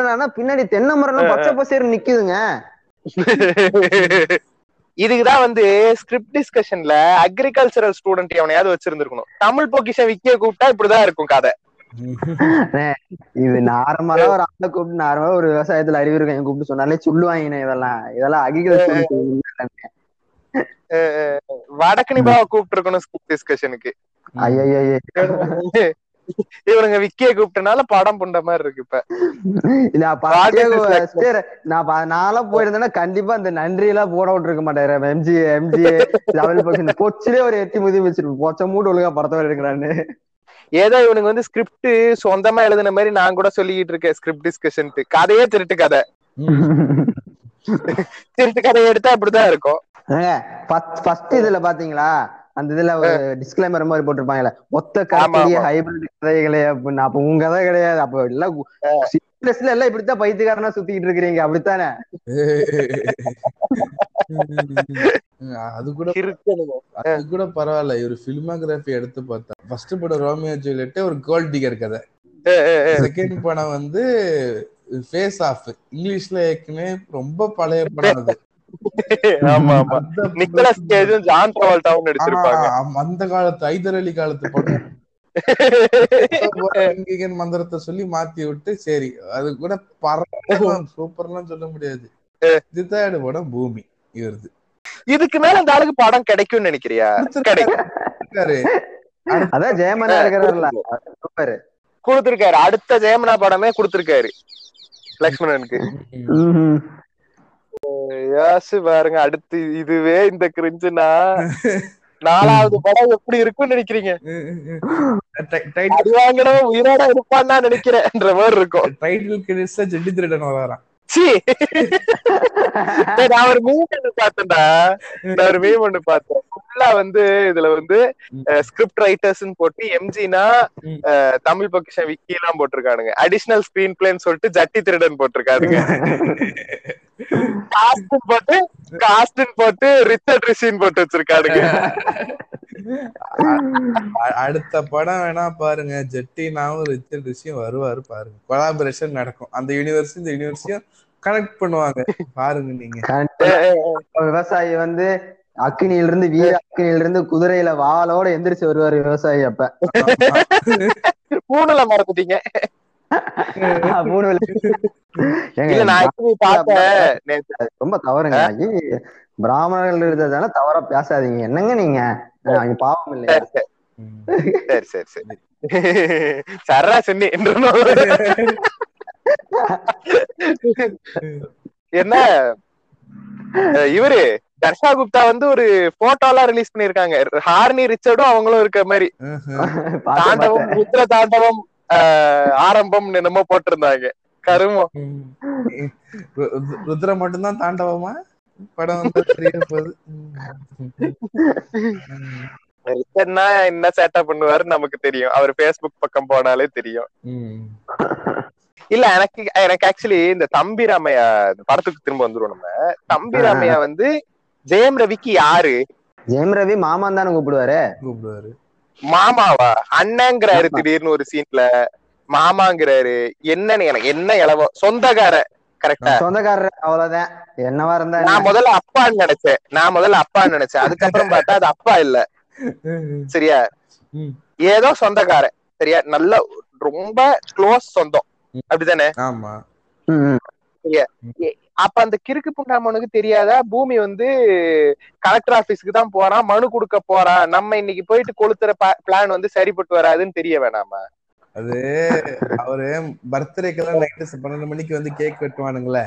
என்னன்னா பின்னாடி தென்னை மரம் எல்லாம் பச்சை பசேர் நிக்குதுங்க. இதுக்குதான் வந்து ஸ்கிரிப்ட் டிஸ்கஷன்ல அக்ரிகல்ச்சரல் ஸ்டூடெண்ட் எவனையாவது வச்சிருந்திருக்கணும். தமிழ் பொக்கிஷன் விக்கிய கூப்பிட்டா இப்படிதான் இருக்கும் கதை. இது நார்மலா ஒரு ஆளை கூப்பிட்டு நார்மலா ஒரு விவசாயத்துல அறிவு இருக்கேன் கூப்பிட்டு சொன்னாலே சொல்லுவாங்க இதெல்லாம். இதெல்லாம் அக்ரிகல்ச்சர் வடக்கு நிபாவை கூப்பிட்டு இருக்கணும் ஸ்கிரிப்ட் டிஸ்கஷனுக்கு இவனுங்க விக்கிய கூப்பிட்டனால படம் புண்ட மாதிரி இருக்கு இப்ப. நான் நான்லாம் போயிருந்தேன்னா கண்டிப்பா இந்த நன்றி எல்லாம் போட விட்டுருக்க மாட்டாரு எம்ஜி எம்ஜி பொச்சிலே ஒரு எட்டி முதி வச்சிருப்போம் பொச்ச மூட்டு ஒழுங்கா படத்தை எடுக்கிறான்னு ஏதோ இவனுங்க வந்து ஸ்கிரிப்ட் சொந்தமா எழுதின மாதிரி நான் கூட சொல்லிக்கிட்டு இருக்கேன் ஸ்கிரிப்ட் டிஸ்கஷன்ட்டு கதையே திருட்டு கதை. திருட்டு கதையை எடுத்தா அப்படிதான் இருக்கும். ஃபர்ஸ்ட் இதுல பாத்தீங்களா? அந்த இதுல ஒரு டிஸ்கிளைமர் மாதிரி போட்டிருப்பாங்கல்ல மொத்த கதைய ஹைபிரிட் கதைகளே அப்படின்னு. அப்ப உங்க கதை கிடையாது. அப்ப எல்லாம் எல்லாம் இப்படித்தான் பைத்தியக்காரனா சுத்திக்கிட்டு இருக்கிறீங்க அப்படித்தானே? *laughs* அது கூட அது கூட பரவாயில்ல. இவர் பிலிமோகிராஃபி எடுத்து பார்த்தா. ஃபர்ஸ்ட் படம் ரோமியோ ஜூலியட் ஒரு கோல்ட் டிகர் கதை. செகண்ட் படம் வந்து ஃபேஸ் ஆஃப் இங்கிலீஷ்ல ஏற்கனவே ரொம்ப பழைய படம் அது. அந்த காலத்து ஐதர் அலி காலத்து படம். *laughs* மந்திரத்தை சொல்லி மாத்தி விட்டு சரி அது கூட பரவாயில்ல. சூப்பர்லாம் சொல்ல முடியாது. இதுதான் படம் பூமி. இவருது இதுக்கு மேல இந்த ஆளுக்கு படம் கிடைக்கும்னு நினைக்கிறியா? கிடைக்கும். அதான் ஜெயமனா இருக்கிறாருல. கொடுத்திருக்காரு. அடுத்த ஜெயமனா படமே கொடுத்திருக்காரு. லக்ஷ்மணனுக்கு. யாசு பாருங்க அடுத்து இதுவே இந்த கிரிஞ்சுனா. நாலாவது படம் எப்படி இருக்கும்னு நினைக்கிறீங்க? வாங்கினவன் உயிரோட இருப்பான்னு நினைக்கிறேன்ற மாதிரி இருக்கும். டைட்டில் கிரெடிட்ஸா ஜெட்டி திருடன் வரான் நான் ஒரு மீம் ஒண்ணு பார்த்தேன்டா. நான் ஒரு மீம் ஒண்ணு பார்த்தேன். ஃபுல்லா வந்து இதுல வந்து ஸ்கிரிப்ட் ரைட்டர்ஸ் போட்டு எம்ஜினா. தமிழ் பொக்கிஷன் விக்கி எல்லாம் போட்டிருக்கானுங்க அடிஷனல் ஸ்கிரீன் பிளேன்னு சொல்லிட்டு ஜட்டி திருடன் போட்டிருக்கானுங்க காஸ்டின் *laughs* போட்டு காஸ்டின் போட்டு ரிச்சர்ட் ரிஷின் போட்டு வச்சிருக்கானுங்க அ- *laughs* அடுத்த படம் வேணா பாருங்க. ஜெட்டினாவும் ரிச்சர்ட் ரிஷியும் வருவாரு பாருங்க. கொலாபரேஷன் நடக்கும். அந்த யூனிவர்ஸ் இந்த யூனிவர்ஸையும் கனெக்ட் பண்ணுவாங்க. பாருங்க நீங்க. விவசாயி வந்து அக்கினியில இருந்து வீர அக்கினியில இருந்து குதிரையில வாளோட எந்திரிச்சு வருவாரு விவசாயி அப்ப. பூணுல மறந்துட்டீங்க. ரொம்ப தவறுங்க. பிராமணர்கள் இருந்ததால தவறா பேசாதீங்க. என்னங்க நீங்க? பாவம் இல்லையா? சரி சரி. சரி சரி சென்னி என்ன? இவரு தர்ஷா குப்தா வந்து ஒரு போட்டோ எல்லாம் ரிலீஸ் பண்ணிருக்காங்க ஹார்னி ரிச்சர்டும் அவங்களும் இருக்க மாதிரி. தாண்டவம் பார்த்தேன். ருத்ர தாண்டவம் ஆஹ் ஆரம்பம் என்னமோ போட்டிருந்தாங்க. கருமம். ருத்ர மட்டும்தான் தாண்டவமா? படம் வந்து தெரிய போகுது. என்ன சேட்டா பண்ணுவாருன்னு நமக்கு தெரியும். அவர் ஃபேஸ்புக் பக்கம் போனாலே தெரியும். இல்ல எனக்கு எனக்கு ஆக்சுவலி இந்த தம்பி ராமையா இந்த படத்துக்கு திரும்ப வந்துருவோம் நம்ம. தம்பி ராமையா வந்து ஜெயம் ரவிக்கு யாரு? ஜெயம் ரவி மாமான் தானே கூப்பிடுவாரு? கூப்பிடுவாரு. மாமாவா? அண்ணங்கிறாரு திடீர்னு ஒரு சீன்ல மாமாங்கிறாரு. என்னன்னு எனக்கு என்ன இளவோ? சொந்தக்கார கரெக்டா சொந்தக்காரர் அவ்வளவுதான். என்னவா இருந்தா? நான் முதல்ல அப்பான்னு நினைச்சேன். நான் முதல்ல அப்பான்னு நினைச்சேன். அதுக்கப்புறம் பார்த்தா அது அப்பா இல்ல. *laughs* சரியா. ஏதோ சொந்தக்காரன். சரியா? நல்ல ரொம்ப க்ளோஸ் சொந்தம். அப்படிதானே ஆமா. அப்ப அந்த கிறுக்கு புண்டாமனுக்கு தெரியாதா? பூமி வந்து கலெக்டர் ஆபீஸ்க்கு தான் போறான். மனு கொடுக்க போறான். நம்ம இன்னைக்கு போயிட்டு கொளுத்துற பிளான் வந்து சரிப்பட்டு வராதுன்னு தெரிய வேணாமா? அது அவரு பர்த்டேக்கெல்லாம் நைட்டு பன்னெண்டு மணிக்கு வந்து கேக் வெட்டுவானுங்களே.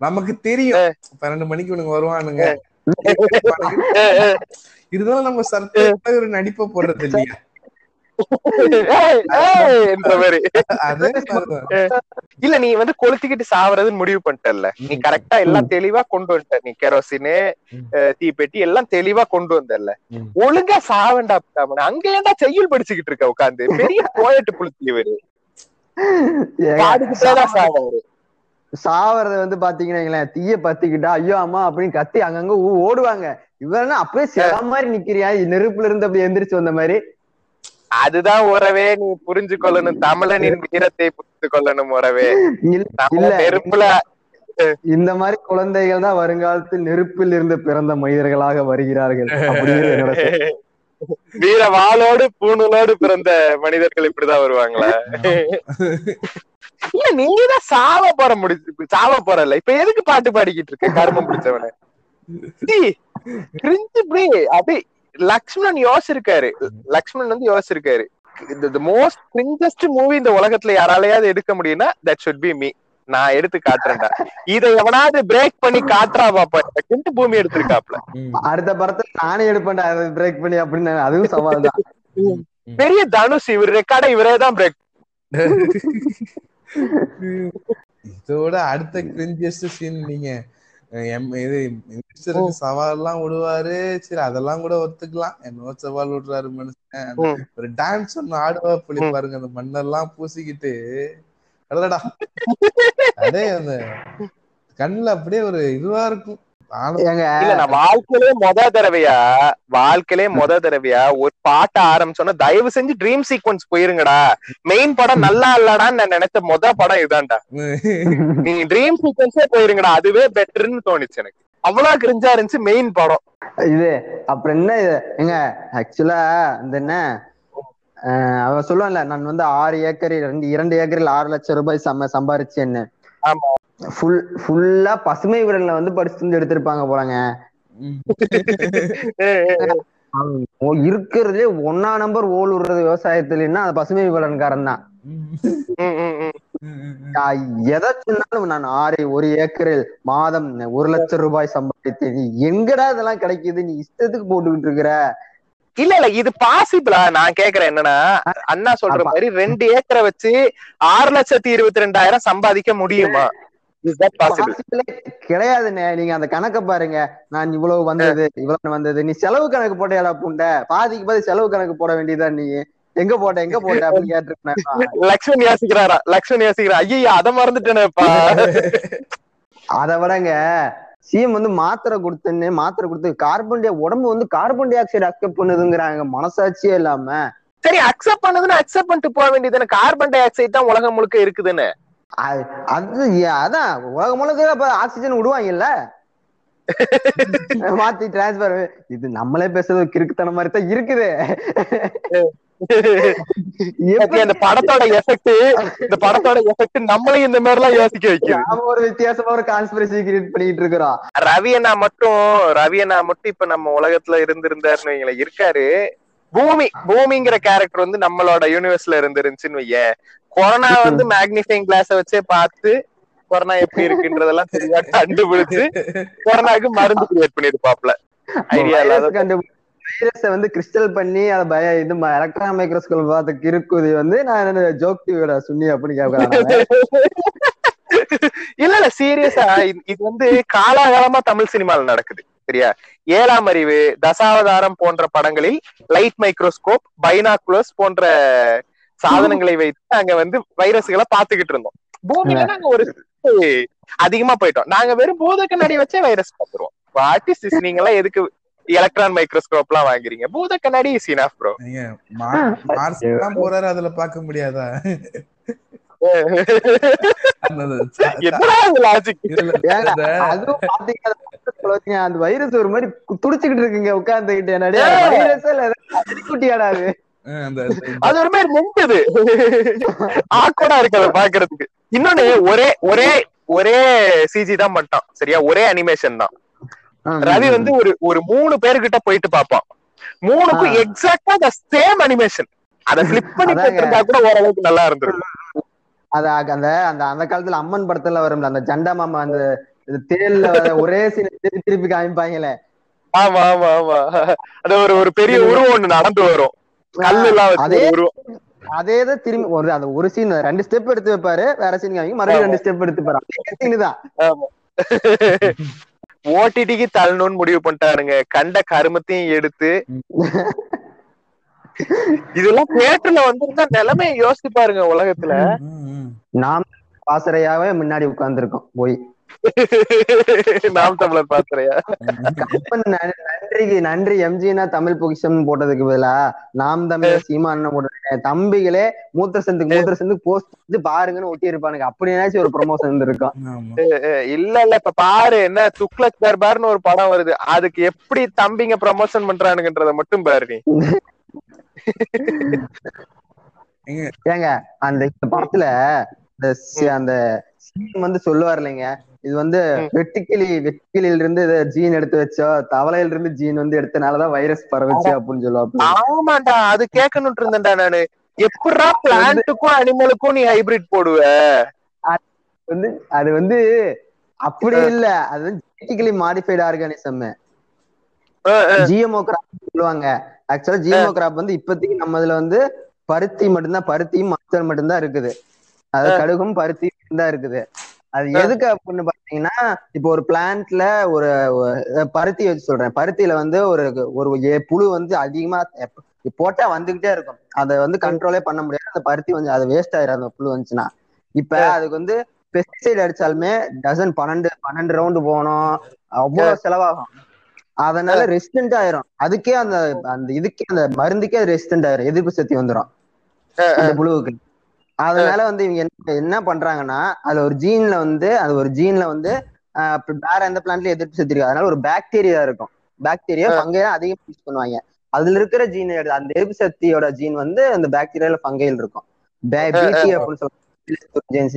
நமக்கு தெரியும். பன்னெண்டு மணிக்கு இவனுங்க வருவானுங்க. இருந்தாலும் நம்ம சர்ப்ரைஸ் ஒரு நடிப்பை போடுறது இல்லையா? இல்ல நீ வந்து கொளுத்திக்கிட்டு சாவறதுன்னு முடிவு பண்ணிட்டல்ல. நீ கரெக்டா எல்லாம் தெளிவா கொண்டு வந்துட்ட. நீ கெரோசின். தீப்பெட்டி எல்லாம் தெளிவா கொண்டு வந்தல்ல. ம். ஒழுங்கா சாவண்டா அங்க ஏன்டா செய்யுள் படிச்சுக்கிட்டு இருக்க உட்காந்து? பெரிய போயட்டு புளுத்தி இவரு. சாவறது வந்து பாத்தீங்கன்னா தீய பத்திக்கிட்டா ஐயோ அம்மா அப்படின்னு கத்தி அங்கங்க ஓடுவாங்க. இவனா அப்படியே சில மாதிரி நிக்கிறியா? நெருப்புல இருந்து அப்படி எந்திரிச்சு வந்த மாதிரி. அதுதான் உறவே நீ புரிஞ்சு கொள்ளணும் தமிழனின் வீரத்தை புரிந்து கொள்ளணும் உறவே. நெருப்புல இந்த மாதிரி குழந்தைகள் தான் வருங்காலத்தில் நெருப்பில் இருந்து பிறந்த மனிதர்களாக வருகிறார்கள். *laughs* வீர வாளோடு பூணூலோடு பிறந்த மனிதர்கள் இப்படிதான் வருவாங்களா? இல்ல நீங்க தான் சாவ போற முடிச்சு சாவ போறல இப்ப எதுக்கு பாட்டு பாடிக்கிட்டு இருக்க? கர்மம் பிடிச்சவன. *laughs* கிரிஞ்சு இப்படி அப்படி லக்ஷ்மணன் யோசிச்சிருக்காரு. லக்ஷ்மணன் வந்து யோசிச்சிருக்காரு. த மோஸ்ட் கிரிஞ்சஸ்ட் மூவி இந்த உலகத்துல யாராலையாவது எடுக்க முடியும்னா தட் should பி மீ நான் எடுத்து காட்டுறேன்டா. இதை எவனாவது பிரேக் பண்ணி காட்டுறா பாப்பா. பூமி எடுத்திருக்காப்ல. அடுத்த படத்துல நானே எடுப்பேன்டா அதை பிரேக் பண்ணி அப்படின்னு அதுவும் சவால் தான் பெரிய தனுஷ் இவர் ரெக்கார்டை இவரே தான் பிரேக் *laughs* இதோட அடுத்த கிரிஞ்சியஸ்ட் சீன் நீங்க இது மினிஸ்டருக்கு சவால்லாம் விடுவாரு. சரி அதெல்லாம் கூட ஒத்துக்கலாம். என்னவோ சவால் விடுறாரு மனுஷன். ஒரு டான்ஸ் ஒண்ணு ஆடுவா புள்ளி பாருங்க. அந்த மண்ணெல்லாம் பூசிக்கிட்டு. அடடா அடே அந்த கண்ணுல அப்படியே ஒரு இதுவா இருக்கும். இல்ல நான் வாழ்க்கையிலே மொத தடவையா வாழ்க்கையிலே மொத தடவையா ஒரு பாட்ட ஆரம்பிச்சோன்னா தயவு செஞ்சு ட்ரீம் சீக்வன்ஸ் போயிருங்கடா. மெயின் படம் நல்லா இல்லடான்னு நான் நினைச்ச மொத படம் இதான்டா *laughs* நீங்க ட்ரீம் சீக்வன்ஸே போயிருங்கடா அதுவே பெட்டர்னு தோணுச்சு எனக்கு. அவ்வளவு கிரிஞ்சா இருந்துச்சு மெயின் படம். இது அப்புறம் என்ன இது? ஏங்க ஆக்சுவலா இந்த என்ன? அவன் சொல்லுவான்ல நான் வந்து ஆறு ஏக்கர் ரெண்டு இரண்டு ஏக்கரில் ஆறு லட்சம் ரூபாய் சம சம்பாரிச்சேன்னு. ஃபுல் ஃபுல்லா பசுமை விடல்ல வந்து படிச்சு எடுத்திருப்பாங்க. *laughs* ஓ, இருக்கிறதுலே ஒன்னா நம்பர் ஓல் விடுறது விவசாயத்துலன்னா அது பசுமை விடன்காரன் தான். எதை சொன்னாலும் நான் ஆறு ஒரு ஏக்கரில் மாதம் ஒரு லட்சம் ரூபாய் சம்பாதித்தேன். எங்கடா இதெல்லாம் கிடைக்குது? நீ இஷ்டத்துக்கு போட்டுக்கிட்டு இருக்கிற. இல்ல இல்ல இது பாசிபிளா நான் கேக்குறேன் என்னன்னா அண்ணா சொல்ற. மாதிரி ரெண்டு ஏக்கரை வச்சு ஆறு லட்சத்தி இருபத்தி ரெண்டாயிரம் சம்பாதிக்க முடியுமா? கிடையாதுண்ணே. நீங்க அந்த கணக்க பாருங்க. நான் இவ்வளவு வந்தது இவ்வளவு வந்தது. நீ செலவு கணக்கு போட்டியாடா பூண்ட. பாதிக்கு பாதி செலவு கணக்கு போட வேண்டியதா நீ? எங்க போட்ட எங்க போட்ட அப்படின்னு கேட்டிருக்கேன் லக்ஷ்மண் யோசிக்கிறாரா? லக்ஷ்மண் யோசிக்கிறா ஐயா அத மறந்துட்டேனேப்பா. அதை விடங்க. சிஎம் வந்து மாத்திரை கொடுத்துன்னு மாத்திரை கொடுத்து கார்பன் டை உடம்பு வந்து கார்பன் டை ஆக்சைடு அக்செப்ட் பண்ணுதுங்கிறாங்க. மனசாட்சியே இல்லாம. சரி அக்செப்ட் பண்ணதுன்னு அக்செப்ட் பண்ணிட்டு போக வேண்டியதுன்னு கார்பன் டை ஆக்சைடு தான் உலகம் முழுக்க இருக்குதுன்னு. அது- அதான். உலகம் முழுக்க அப்ப ஆக்சிஜன் விடுவாங்கல்ல? *laughs* மாத்தி டிரான்ஸ்பர் இது நம்மளே பேசுறது ஒரு கிறுக்குத்தனம் மாதிரி தான் இருக்குது. *laughs* அந்த படத்தோட எஃபெக்ட் இந்த படத்தோட எஃபெக்ட் நம்மளையும் இந்த மாதிரி எல்லாம் யோசிக்க வைக்குது. *laughs* நாம ஒரு வித்தியாசமா ஒரு கான்ஸ்பிரசி கிரியேட் பண்ணிட்டு இருக்கிறோம். ரவி அண்ணா மட்டும் ரவி அண்ணா மட்டும் இப்ப நம்ம உலகத்துல இருந்திருந்தாருன்னு வைங்களேன். இருக்காரு. பூமி பூமிங்கிற கேரக்டர் வந்து நம்மளோட யூனிவர்ஸ்ல இருந்துருந்துச்சுன்னு வையேன். கொரோனா வந்து மேக்னிஃபைங் கிளாஸ வச்சே பார்த்து கொரோனா எப்படி இருக்குன்றதெல்லாம் சரியா கண்டுபிடிச்சு கொரோனாக்கு மருந்து கிரியேட் பண்ணிருப்பாப்ல ஐடியா *laughs* இல்லாத வைரஸ வந்து கிறிஸ்டல் பண்ணி அதை பய இது எலக்ட்ரான் மைக்ரோஸ்கோப் பார்த்து கிறுக்குது வந்து நான் ஜோக் டிவியோட சுண்ணி அப்படின்னு கேட்கறேன் *laughs* இல்ல இல்ல சீரியஸா இது வந்து காலாகாலமா தமிழ் சினிமால நடக்குது சரியா? ஏழாம் அறிவு தசாவதாரம் போன்ற படங்களில் லைட் மைக்ரோஸ்கோப் பைனாகுலர்ஸ் போன்ற சாதனங்களை வைத்து நாங்க வந்து வைரஸ்களை பாத்துக்கிட்டு இருந்தோம். பூமியில நாங்க ஒரு *laughs* அதிகமா போயிட்டோம். நாங்க வெறும் பூத கண்ணாடி வச்சே வைரஸ் பாத்துருவோம் ஆர்டிஸ்ட் நீங்க எல்லாம் எதுக்கு எலக்ட்ரான் மைக்ரோஸ்கோப் எல்லாம் வாங்குறீங்க பூத கண்ணாடி இஸ் இனஃப் ப்ரோ மார்ஸ் எல்லாம் போறாரு அதுல பார்க்க முடியாதா? அந்த வைரஸ் ஒரு மாதிரி துடிச்சுக்கிட்டு இருக்குங்க உட்கார்ந்துகிட்டு. என்னடா வைரஸ் இல்ல குட்டியாடா அது. ஒரு மாதிரி நெஞ்சது ஆக்கோடா இருக்கு அதை பாக்குறதுக்கு இன்னொன்னு ஒரே ஒரே ஒரே சிஜி தான் பண்ணிட்டான் சரியா? ஒரே அனிமேஷன் தான். ரவி வந்து ஒரு ஒரு மூணு பேர்கிட்ட போயிட்டு பாப்பான். மூணுக்கும். எக்ஸாக்டா த சேம் அனிமேஷன் அத பிளிப் பண்ணி. போட்டிருந்தா கூட ஓரளவுக்கு நல்லா இருந்திருக்கும். அது அந்த அந்த அந்த காலத்துல அம்மன் படத்துல வரும்ல அந்த ஜண்டா மாமா அந்த தேல்ல ஒரே சீன் திருப்பி திருப்பி காமிப்பாங்களே. ஆமா ஆமா ஆமா. அது ஒரு ஒரு பெரிய உருவம் ஒண்ணு நடந்து வரும். கல்லு எல்லாம் உருவம். அதே தான் திரும்பி ஒரு அந்த ஒரு சீன் ரெண்டு ஸ்டெப் எடுத்து வைப்பாரு வேற சீன் காமிக்க மறுபடியும் ரெண்டு ஸ்டெப் எடுத்து பாரு அதே சீன் தான். *laughs* ஓடிடிக்கு தள்ளணும்னு முடிவு பண்ணிட்டாருங்க கண்ட கருமத்தையும் எடுத்து இதெல்லாம் தியேட்டர்ல வந்திருந்தா நிலைமைய யோசிச்சு பாருங்க உலகத்துல. நாம் பாசறையாவே முன்னாடி உட்கார்ந்துருக்கோம் போய். நாம் தமிழர் பாத்திரையா? அப்ப ந- நன்றிக்கு நன்றி எம்ஜினா தமிழ் பொக்கிஷம் போட்டதுக்கு பதிலா நாம் தமிழர் சீமான் போட்ட தம்பிகளே மூத்த சந்துக்கு மூத்த சந்துக்கு போஸ்ட் வந்து பாருங்கன்னு ஒட்டி இருப்பானுங்க. அப்படின்னாச்சும் ஒரு ப்ரொமோஷன் இருக்கும். இல்ல இல்ல இப்ப பாரு என்ன துக்ளக் தர்பார்னு ஒரு படம் வருது. அதுக்கு எப்படி தம்பிங்க ப்ரமோஷன் பண்றானுங்கன்றத மட்டும் பாரு நீ. ஏங்க. அந்த இந்த படத்துல அந்த சீன் வந்து சொல்லுவார் இல்லைங்க. இது வந்து. வெட்டுக்கிளி வெட்டுக்கிளியில இருந்து ஜீன் எடுத்து வச்சோ தவளையில இருந்து ஜீன் வந்து எடுத்தனாலதான் வைரஸ் பரவுச்சு அப்படின்னு சொல்லுவாங்க ஆமாண்டா அது கேட்கணும்னு இருந்தேன்டா நானு. எப்படா பிளான்ட்டுக்கும் அனிமலுக்கும் நீ ஹைபிரிட் போடுவ? வந்து அது வந்து அப்படி இல்ல. அது வந்து genetically modified organism GMO crop சொல்லுவாங்க. ஆக்சுவலா ஜிஎம்ஓ கிராப் வந்து இப்போதைக்கு நம்ம இதுல வந்து பருத்தி மட்டும்தான் பருத்தியும் மஞ்சள் மட்டும்தான் இருக்குது. அது கடுகும் பருத்தி தான் இருக்குது. அது எதுக்கு அப்படின்னு பாத்தீங்கன்னா இப்போ ஒரு பிளான்ட்ல ஒரு பருத்தி வச்சு சொல்றேன். பருத்தியில வந்து ஒரு ஒரு புழு வந்து அதிகமா போட்டா வந்துகிட்டே இருக்கும். அதை வந்து கண்ட்ரோலே பண்ண முடியாது. அந்த பருத்தி வந்து அது வேஸ்ட் ஆயிரும் அந்த புழு வந்துச்சுன்னா. இப்ப அதுக்கு வந்து பெஸ்டிசைட் அடிச்சாலுமே டசன் பன்னெண்டு பன்னெண்டு ரவுண்டு போகணும். அவ்வளவு செலவாகும். அதனால ரெசிஸ்டன்ட் ஆயிரும். அதுக்கே அந்த அந்த இதுக்கே அந்த மருந்துக்கே அது ரெசிஸ்டன்ட் ஆயிரும். எதிர்ப்பு சக்தி வந்துரும். அந்த புழுவுக்கு. அதனால வந்து இவங்க என்ன என்ன பண்றாங்கன்னா அதுல ஒரு ஜீன்ல வந்து அது ஒரு ஜீன்ல வந்து வேற எந்த பிளான்ட்லயும் எதிர்ப்பு சக்தி இருக்கு அதனால ஒரு பாக்டீரியா இருக்கும். பாக்டீரியா ஃபங்கை அதிகமா யூஸ் பண்ணுவாங்க. அதுல இருக்கிற ஜீன் அந்த எதிர்ப்பு சக்தியோட ஜீன் வந்து அந்த பாக்டீரியால ஃபங்கையில் இருக்கும். அப்படின்னு சொல்லுவாங்க.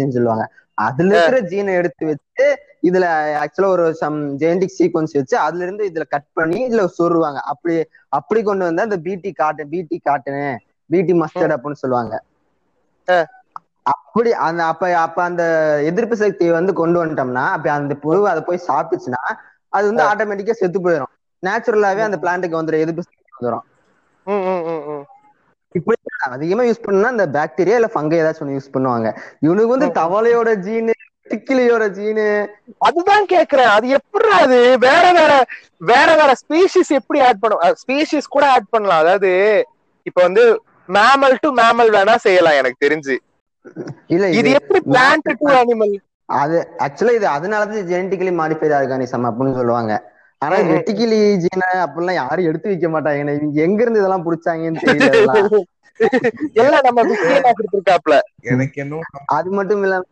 சொல்லுவாங்க. அதுல இருக்கிற ஜீனை எடுத்து வச்சு இதுல ஆக்சுவலா ஒரு சம் ஜெனடிக் சீக்வன்ஸ் வச்சு அதுல இருந்து இதுல கட் பண்ணி இதுல சொருவாங்க. அப்படி அப்படி கொண்டு வந்தா அந்த பிடி காட்டன் பிடி காட்டனு பிடி மஸ்டர்ட் அப்படின்னு சொல்லுவாங்க. அப்படி அந்த அப்ப அப்ப அந்த எதிர்ப்பு சக்தியை வந்து கொண்டு வந்துட்டோம்னா அப்ப அந்த புழு அதை போய் சாப்பிட்டுச்சுன்னா அது வந்து ஆட்டோமேட்டிக்கா செத்து போயிடும் நேச்சுரலாவே அந்த பிளான்ட்டுக்கு வந்துடும் எதிர்ப்பு சக்தி வந்துடும். இப்படி அதிகமா யூஸ் பண்ணா இந்த பாக்டீரியா இல்ல ஃபங்கை ஏதாச்சும் ஒன்று யூஸ் பண்ணுவாங்க. இவனுக்கு வந்து தவளையோட ஜீனு டிக்கிலியோட ஜீனு அதுதான் கேக்குறேன். அது எப்படி அது? வேற வேற வேற வேற ஸ்பீஷிஸ் எப்படி ஆட் பண்ணும் ஸ்பீஷிஸ் கூட ஆட் பண்ணலாம். அதாவது இப்ப வந்து மேமல் டு மேமல் வேணா செய்யலாம் எனக்கு தெரிஞ்சு. இல்ல இது எப்படி பிளான்ட் டு அனிமல் அது ஆக்சுவலா இது அதனாலதான் ஜெனட்டிக்கலி மாடிஃபைட் ஆர்கானிசம் அப்படின்னு சொல்லுவாங்க. ஆனா. வெட்டிக்கிளி ஜீனை அப்படிலாம் யாரும் எடுத்து வைக்க மாட்டாங்க இவங்க எங்க இருந்து இதெல்லாம் புடிச்சாங்கன்னு தெரியல. *laughs* எல்லாம் *laughs* அது மட்டும் இல்லாம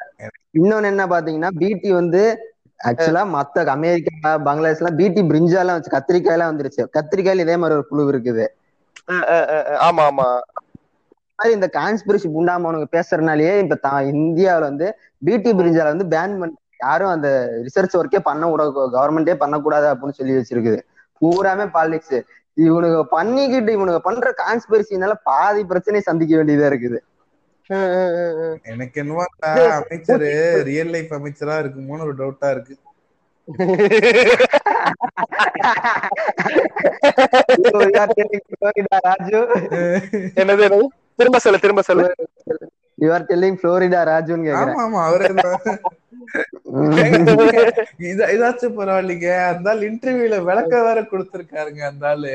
இன்னொன்னு என்ன பாத்தீங்கன்னா பிடி வந்து ஆக்சுவலா மத்த அமெரிக்கா பங்களாதேஷ் எல்லாம் பிடி பிரிஞ்சாலாம் வச்சு கத்திரிக்காய் எல்லாம் வந்துருச்சு. கத்திரிக்காயில இதே மாதிரி ஒரு புழு இருக்குது. ஆமா ஆமா. மாதிரி இந்த கான்ஸ்பிரசி புண்டாமவனுங்க பேசுறதுனாலயே இப்ப தா- இந்தியாவுல வந்து பிடி பிரிஞ்சால வந்து பேன் பண்ணி யாரும் அந்த ரிசர்ச் ஒர்க்கே பண்ண கூட கவர்மெண்டே பண்ணக்கூடாது அப்படின்னு சொல்லி வச்சிருக்குது. பூராமே பாலிடிக்ஸ் இவனுங்க பண்ணிக்கிட்டு இவனுங்க பண்ற கான்ஸ்பிரசினால பாதி பிரச்சனையை சந்திக்க வேண்டியதா இருக்குது. எனக்கு என்னவோ அமைச்சர் ரியல் லைஃப் அமைச்சரா இருக்குமோன்னு ஒரு டவுட்டா இருக்கு. *laughs* *laughs* *laughs* என்னது என்னது? திரும்ப சொல்லு திரும்ப சொல்லு. யூ ஆர் டெல்லிங் புளோரிடா ராஜுன்னு கேக்குறேன். ஆமா ஆமா அவரே. *laughs* இத இதாச்சும் பரவாயில்லைங்க. அந்த ஆள் இன்டர்வியூல விளக்க வேற கொடுத்திருக்காருங்க அந்த ஆளு.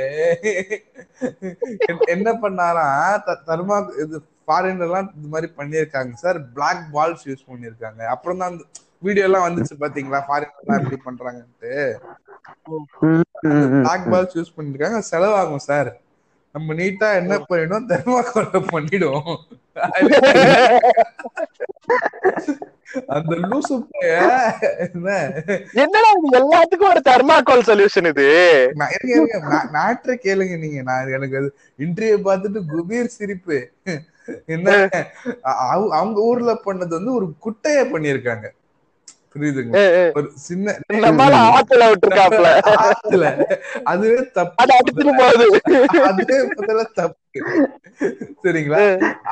என்- என்ன பண்ணாராம் தர்மா இது ஃபாரின்ல எல்லாம் இது மாதிரி பண்ணிருக்காங்க சார் பிளாக் பால்ஸ் யூஸ் பண்ணிருக்காங்க அப்புறம் தான் வீடியோ எல்லாம் வந்துச்சு பாத்தீங்களா? ஃபாரின்ல எல்லாம் எப்படி பண்றாங்கன்ட்டு. பிளாக் பால்ஸ் யூஸ் பண்ணிருக்காங்க செலவாகும் சார் நம்ம நீட்டா என்ன பண்ணிடும் தெர்மாக்கோல பண்ணிடும் அந்த லூசு என்ன? என்னடா இது? எல்லாத்துக்கும் ஒரு தர்மாகோல் சொல்யூஷன் இது. மேட்ரை கேளுங்க நீங்க. நான் எனக்கு அது இன்டர்வியூ பார்த்துட்டு குபீர் சிரிப்பு. என்ன? அவங்க ஊர்ல பண்ணது வந்து ஒரு குட்டைய பண்ணிருக்காங்க புரியுதுங்க. ஒரு சின்ன ஆத்துல விட்டுருக்காப்ல. ஆத்துல. அதுவே அது தப்பு அதுவே முதல்ல தப்பு. சரிங்களா?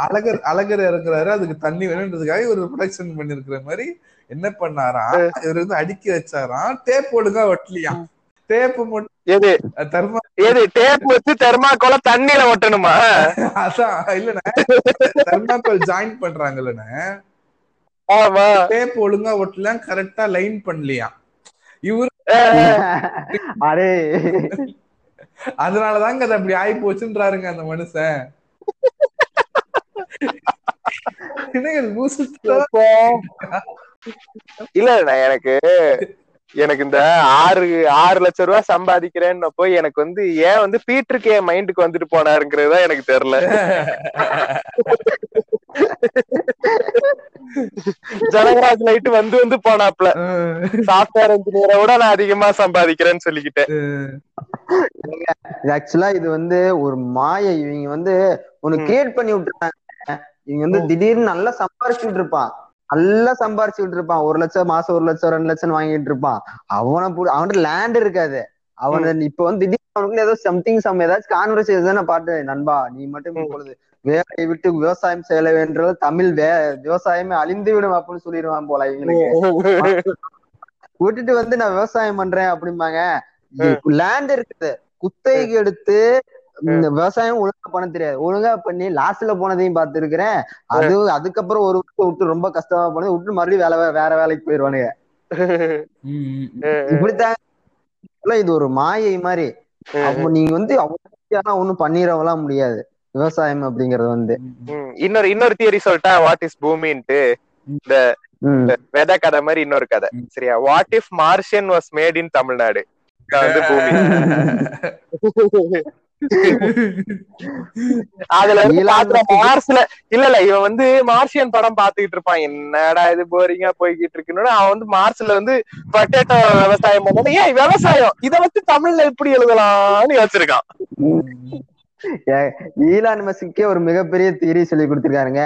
அழகர் அழகர் இறக்குறாரு அதுக்கு தண்ணி வேணுன்றதுக்காக ஒரு ப்ரொடக்ஷன் பண்ணிருக்கிற மாதிரி என்ன பண்ணாராம்? இவர் வந்து அடுக்கி வச்சாராம். டேப் ஒழுங்கா ஒட்டலையாம் டேப் மட்டும் எது? தர்மா எது? டேப் வச்சு தெர்மாக்கோல தண்ணியில ஒட்டணுமா? அதான் இல்லண்ணே. தர்மாக்கோல் ஜாயின் பண்றாங்கல்லண்ணே. டேப் ஒழுங்கா ஒட்டலாம் கரெக்டா லைன் பண்ணலையாம் இவரு *laughs* அரே அதனாலதாங்க அது அப்படி ஆகி போச்சுன்றாருங்க அந்த மனுஷன். *laughs* இல்ல எனக்கு எனக்கு இந்த ஆறு ஆறு லட்சம் ரூபாய் சம்பாதிக்கிறேன்னப்போ எனக்கு வந்து ஏன் வந்து பீட்டருக்கு என் மைண்டுக்கு வந்துட்டு போனாருங்கிறது எனக்கு தெரியல. ஜனகராஜ் லைட் வந்து வந்து போனாப்ல சாஃப்ட்வேர் இன்ஜினியரை விட நான் அதிகமா சம்பாதிக்கிறேன்னு சொல்லிக்கிட்டேன். ஆக்சுவலா இது வந்து ஒரு மாயை. இவங்க வந்து ம். கிரியேட் பண்ணி விட்டுருக்காங்க இவங்க வந்து திடீர்னு நல்லா சம்பாரிச்சுட்டு இருப்பான். நல்லா சம்பாரிச்சுட்டு இருப்பான் ஒரு லட்சம் மாசம் ஒரு லட்சம் ரெண்டு லட்சம் வாங்கிட்டு இருப்பான் அவனை அவன்கிட்ட லேண்ட் இருக்காது. அவன இப்ப வந்து திடீர்னு அவனுக்குள்ள ஏதோ சம்திங் சம் ஏதாச்சும் கான்வர்சேஷன் நான் பாட்டேன் நண்பா நீ மட்டும் ம். இப்பொழுது வேலையை விட்டு விவசாயம் செய்ய வேண்டது தமிழ் வே விவசாயமே அழிந்து விடும் அப்படின்னு சொல்லிடுவான் போல இவங்களுக்கு விட்டுட்டு வந்து நான் விவசாயம் பண்றேன் அப்படிம்பாங்க. லேண்ட் இருக்குது. குத்தகைக்கு எடுத்து இந்த விவசாயம் ஒழுங்கா பண்ண தெரியாது. ஒழுங்கா பண்ணி லாஸ்ட்ல போனதையும் பார்த்திருக்கிறேன். அது அதுக்கப்புறம் ஒரு வருஷம் விட்டு ரொம்ப கஷ்டமா போனது. விட்டு மறுபடியும் வேலை வேற வேலைக்கு போயிருவானுங்க. *laughs* இப்படித்தான். இது ஒரு மாயை மாதிரி. அப்போ நீங்க வந்து அவ்வளவு ஒண்ணும் பண்ணிடவெல்லாம் முடியாது. விவசாயம் அப்படிங்கறது வந்து. இன்னொரு இன்னொரு தியரி சொல்லிட்டா வாட் இஸ் பூமின்ட்டு. ம். வெத கதை மாதிரி இன்னொரு கதை. சரியா? What if Martian was made in Tamil Nadu இதான் வந்து *laughs* பூமி. *laughs* அதுல வந்து பாக்குற மார்ஸ்ல இல்ல இல்ல இவன் வந்து மார்ஷியன் படம் பாத்துக்கிட்டு இருப்பான். என்னடா இது போரிங்கா போய்கிட்டு இருக்குன்னு. அவன் வந்து மார்ஸ்ல வந்து பொட்டேட்டோ விவசாயம் பண்ணணும். ஏன் விவசாயம் இத வச்சு தமிழ்ல எப்படி எழுதலாம்னு யோசிச்சிருக்கான். ஈலான் மஸ்க்கே ஒரு மிகப்பெரிய தியரி சொல்லி கொடுத்திருக்காருங்க.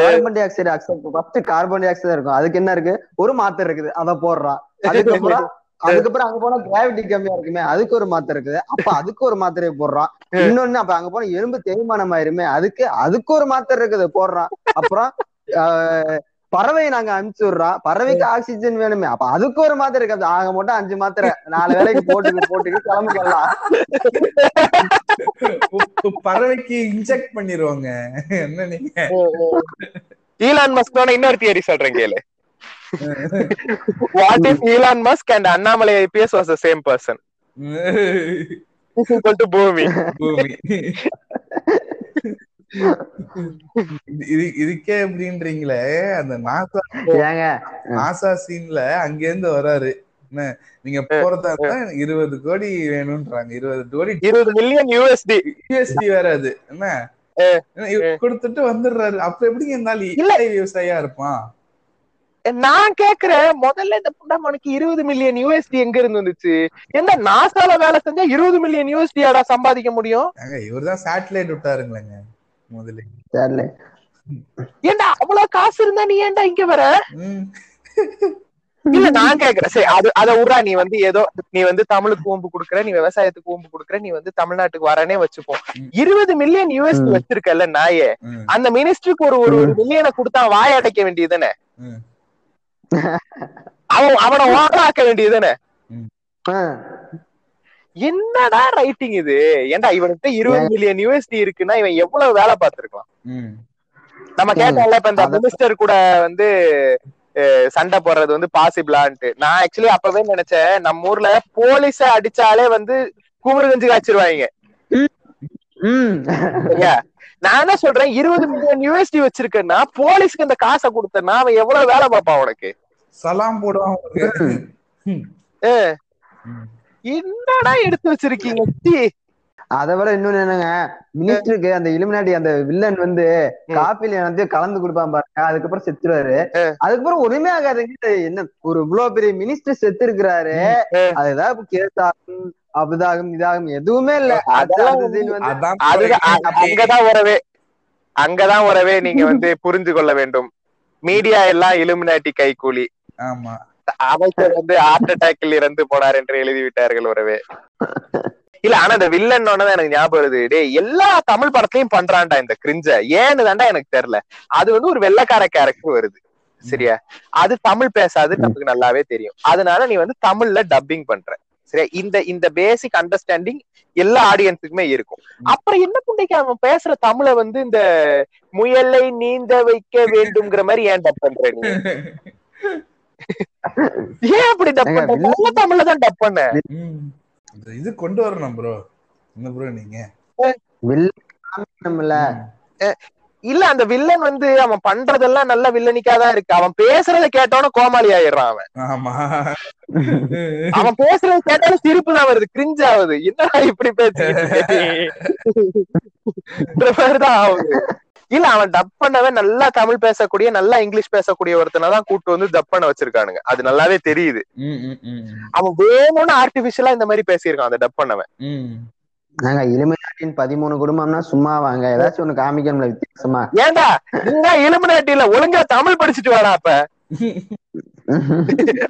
Carbon dioxide first carbon dioxide இருக்கும். அதுக்கு என்ன இருக்கு? ஒரு மாத்திரை இருக்குது. அத போடுறான். அதுக்கப்புறம் அதுக்கப்புறம் அங்க போனா கிராவிட்டி கம்மியா இருக்குமே அதுக்கு ஒரு மாத்திரை இருக்குது. அப்ப அதுக்கு ஒரு மாத்திரையை போடுறான். *laughs* இன்னொன்னு அப்ப அங்க போனா எலும்பு தேய்மானம் ஆயிருமே அதுக்கு அதுக்கு ஒரு மாத்திரை இருக்குது போடுறான். அப்புறம் ஆஹ், பறவை நாங்க அனுப்பிச்சு விடுறோம். பறவைக்கு ஆக்சிஜன் வேணுமே அப்ப அதுக்கு ஒரு மாத்திரை இருக்குது. ஆக மட்டும் அஞ்சு மாத்திரை நாலு வேலைக்கு போட்டு போட்டுக்கு கிளம்பிக்கலாம் பறவைக்கு இன்ஜெக்ட் பண்ணிருவாங்க. என்ன நீங்க? ஈலான் மஸ்க் இன்னொரு தியரி சொல்றேன் கேளு. What if Elon Musk and Annamalai IPS was the same person equal பூமி பூமி இது- இது இதுக்கே எப்படின்றீங்களே அந்த நாசா நாசா சீன்ல அங்க இருந்து வராரு. என்ன நீங்க போறதா இருந்தா எனக்கு இருபது கோடி வேணும்ன்றாங்க. இருபது கோடி இருபது மில்லியன் யூஎஸ்டி யூஎஸ்டி வேற அது. என்ன? கொடுத்துட்டு வந்துடுறாரு. அப்ப எப்படி இருந்தாலும் விவசாயியா இருப்பான்? நான் கேக்குறேன் முதல்ல இந்த புண்டமனுக்கு இருபது மில்லியன் யூஎஸ்டி எங்க இருந்து வந்துச்சு? என்ன நாசால வேலை செஞ்சா இருபது மில்லியன் யூஎஸ்டியாடா சம்பாதிக்க முடியும்? இவர்தான் சேட்டலைட் விட்டாருங்களேங்க முதல்ல. ஏன்டா அவ்வளவு காசு இருந்தா நீ ஏன்டா இங்க வர. இல்ல நான் கேக்குறேன். சரி அது அத விட்றா. நீ வந்து ஏதோ நீ வந்து தமிழுக்கு ஓம்பு குடுக்குற நீ விவசாயத்துக்கு ஓம்பு குடுக்குற நீ வந்து தமிழ்நாட்டுக்கு வரனே வச்சுப்போம். இருபது மில்லியன் யூஎஸ்டி ம். வச்சிருக்கல நாயே. அந்த மினிஸ்டருக்கு ஒரு ஒரு மில்லியனை கொடுத்தா வாய் அடைக்க வேண்டியதுதானே. அவன் அவனை ஓடாக்க *laughs* வேண்டியதுதானே? என்னடா ரைட்டிங் இது? ஏன்டா இவனுக்கு இருபது மில்லியன் யூஎஸ்டி இருக்குன்னா இவன் எவ்வளவு வேலை பார்த்திருக்கலாம். நம்ம கேட்டோம்ல இப்ப இந்த மினிஸ்டர் கூட வந்து சண்டை போடுறது வந்து பாசிபிளான்ட்டு நான் ஆக்சுவலி அப்பவே நினைச்சேன் நம்ம ஊர்ல போலீஸ அடிச்சாலே வந்து குமுறு கஞ்சி காய்ச்சிருவாங்க நான் என்ன சொல்றேன் இருபது மில்லியன் யூஎஸ்டி வச்சிருக்கேன்னா போலீஸ்க்கு இந்த காசை கொடுத்தனா அவன் எவ்வளவு வேலை பார்ப்பான் உனக்கு சலாம் போடுவான். என்னடா எடுத்து வச்சிருக்கீங்க சீ. அதை விட இன்னொன்னு என்னங்க மினிஸ்டருக்கு அந்த இலுமினாட்டி அந்த வில்லன் வந்து காப்பில வந்து கலந்து கொடுப்பான் பாருங்க அதுக்கப்புறம் செத்துருவாரு. அதுக்கப்புறம் ஒண்ணுமே ஆகாதுங்க என்ன ஒரு இவ்வளவு பெரிய மினிஸ்டர் செத்து இருக்கிறாரு. அது ஏதாவது கேஸ் ஆகும் அப்படிதாகும் இதாகும் எதுவுமே இல்ல. அங்கதான் உறவே அங்கதான் உறவே நீங்க வந்து புரிஞ்சு கொள்ள வேண்டும். மீடியா எல்லாம் இலுமினாட்டி கைகூலி. ஆமா. அமைச்சர் வந்து ஹார்ட் அட்டாக்கில் இறந்து போனார் என்று எழுதி விட்டார்கள் உறவே. இல்ல ஆனா இந்த வில்லன் எனக்கு ஞாபகம் வருது. டேய் எல்லா தமிழ் படத்தையும் பண்றான்டா இந்த கிரிஞ்ச ஏன்னு தான்டா எனக்கு தெரியல. அது வந்து ஒரு வெள்ளைக்கார கேரக்டர் வருது. சரியா? அது தமிழ் பேசாதுன்னு நமக்கு நல்லாவே தெரியும். அதனால நீ வந்து தமிழ்ல டப்பிங் பண்ற. சரியா? இந்த இந்த பேசிக் அண்டர்ஸ்டாண்டிங் எல்லா ஆடியன்ஸுக்குமே இருக்கும். அப்புறம் என்ன புண்டைக்கு அவன் பேசுற தமிழை வந்து இந்த முயலை நீந்த வைக்க வேண்டும்ங்கிற மாதிரி ஏன் டப் பண்ற நீ? *laughs* ஏன் அப்படி டப் பண்ண? நல்ல தமிழ்ல தான் டப் பண்ண. இது கொண்டு வரணும் ப்ரோ என்ன ப்ரோ நீங்க? வில்லன்ல இல்ல அந்த வில்லன் வந்து அவன் பண்றதெல்லாம் நல்ல வில்லனிக்கா தான் இருக்கு. அவன் பேசுறத கேட்டோன்னு கோமாளி ஆயிடுறான் அவன். ஆமா. அவன் பேசுறத கேட்டாலும் சிரிப்பு தான் வருது. கிரிஞ்ச் ஆகுது. என்னடா இப்படி மாதிரிதான் ஆகுது. இல்ல அவன் டப் பண்ணவே நல்லா தமிழ் பேசக்கூடிய நல்லா இங்கிலீஷ் பேசக்கூடிய ஒருத்தனை தான் கூட்டு வந்து டப் பண்ண வச்சிருக்கானுங்க. அது நல்லாவே தெரியுது. ம், ம், ம், அவன் வேணும்னு ஆர்டிபிஷியலா இந்த மாதிரி பேசியிருக்கான் அந்த டப் பண்ணவன். ம். நாங்க இலுமினாட்டின் பதிமூணு குடும்பம்னா சும்மா வாங்க. ஏதாச்சும் ஒண்ணு காமிக்கணும்ல வித்தியாசமா. ஏன்டா நீங்க இலுமினாட்டில ஒழுங்கா தமிழ் படிச்சுட்டு வாடா அப்ப.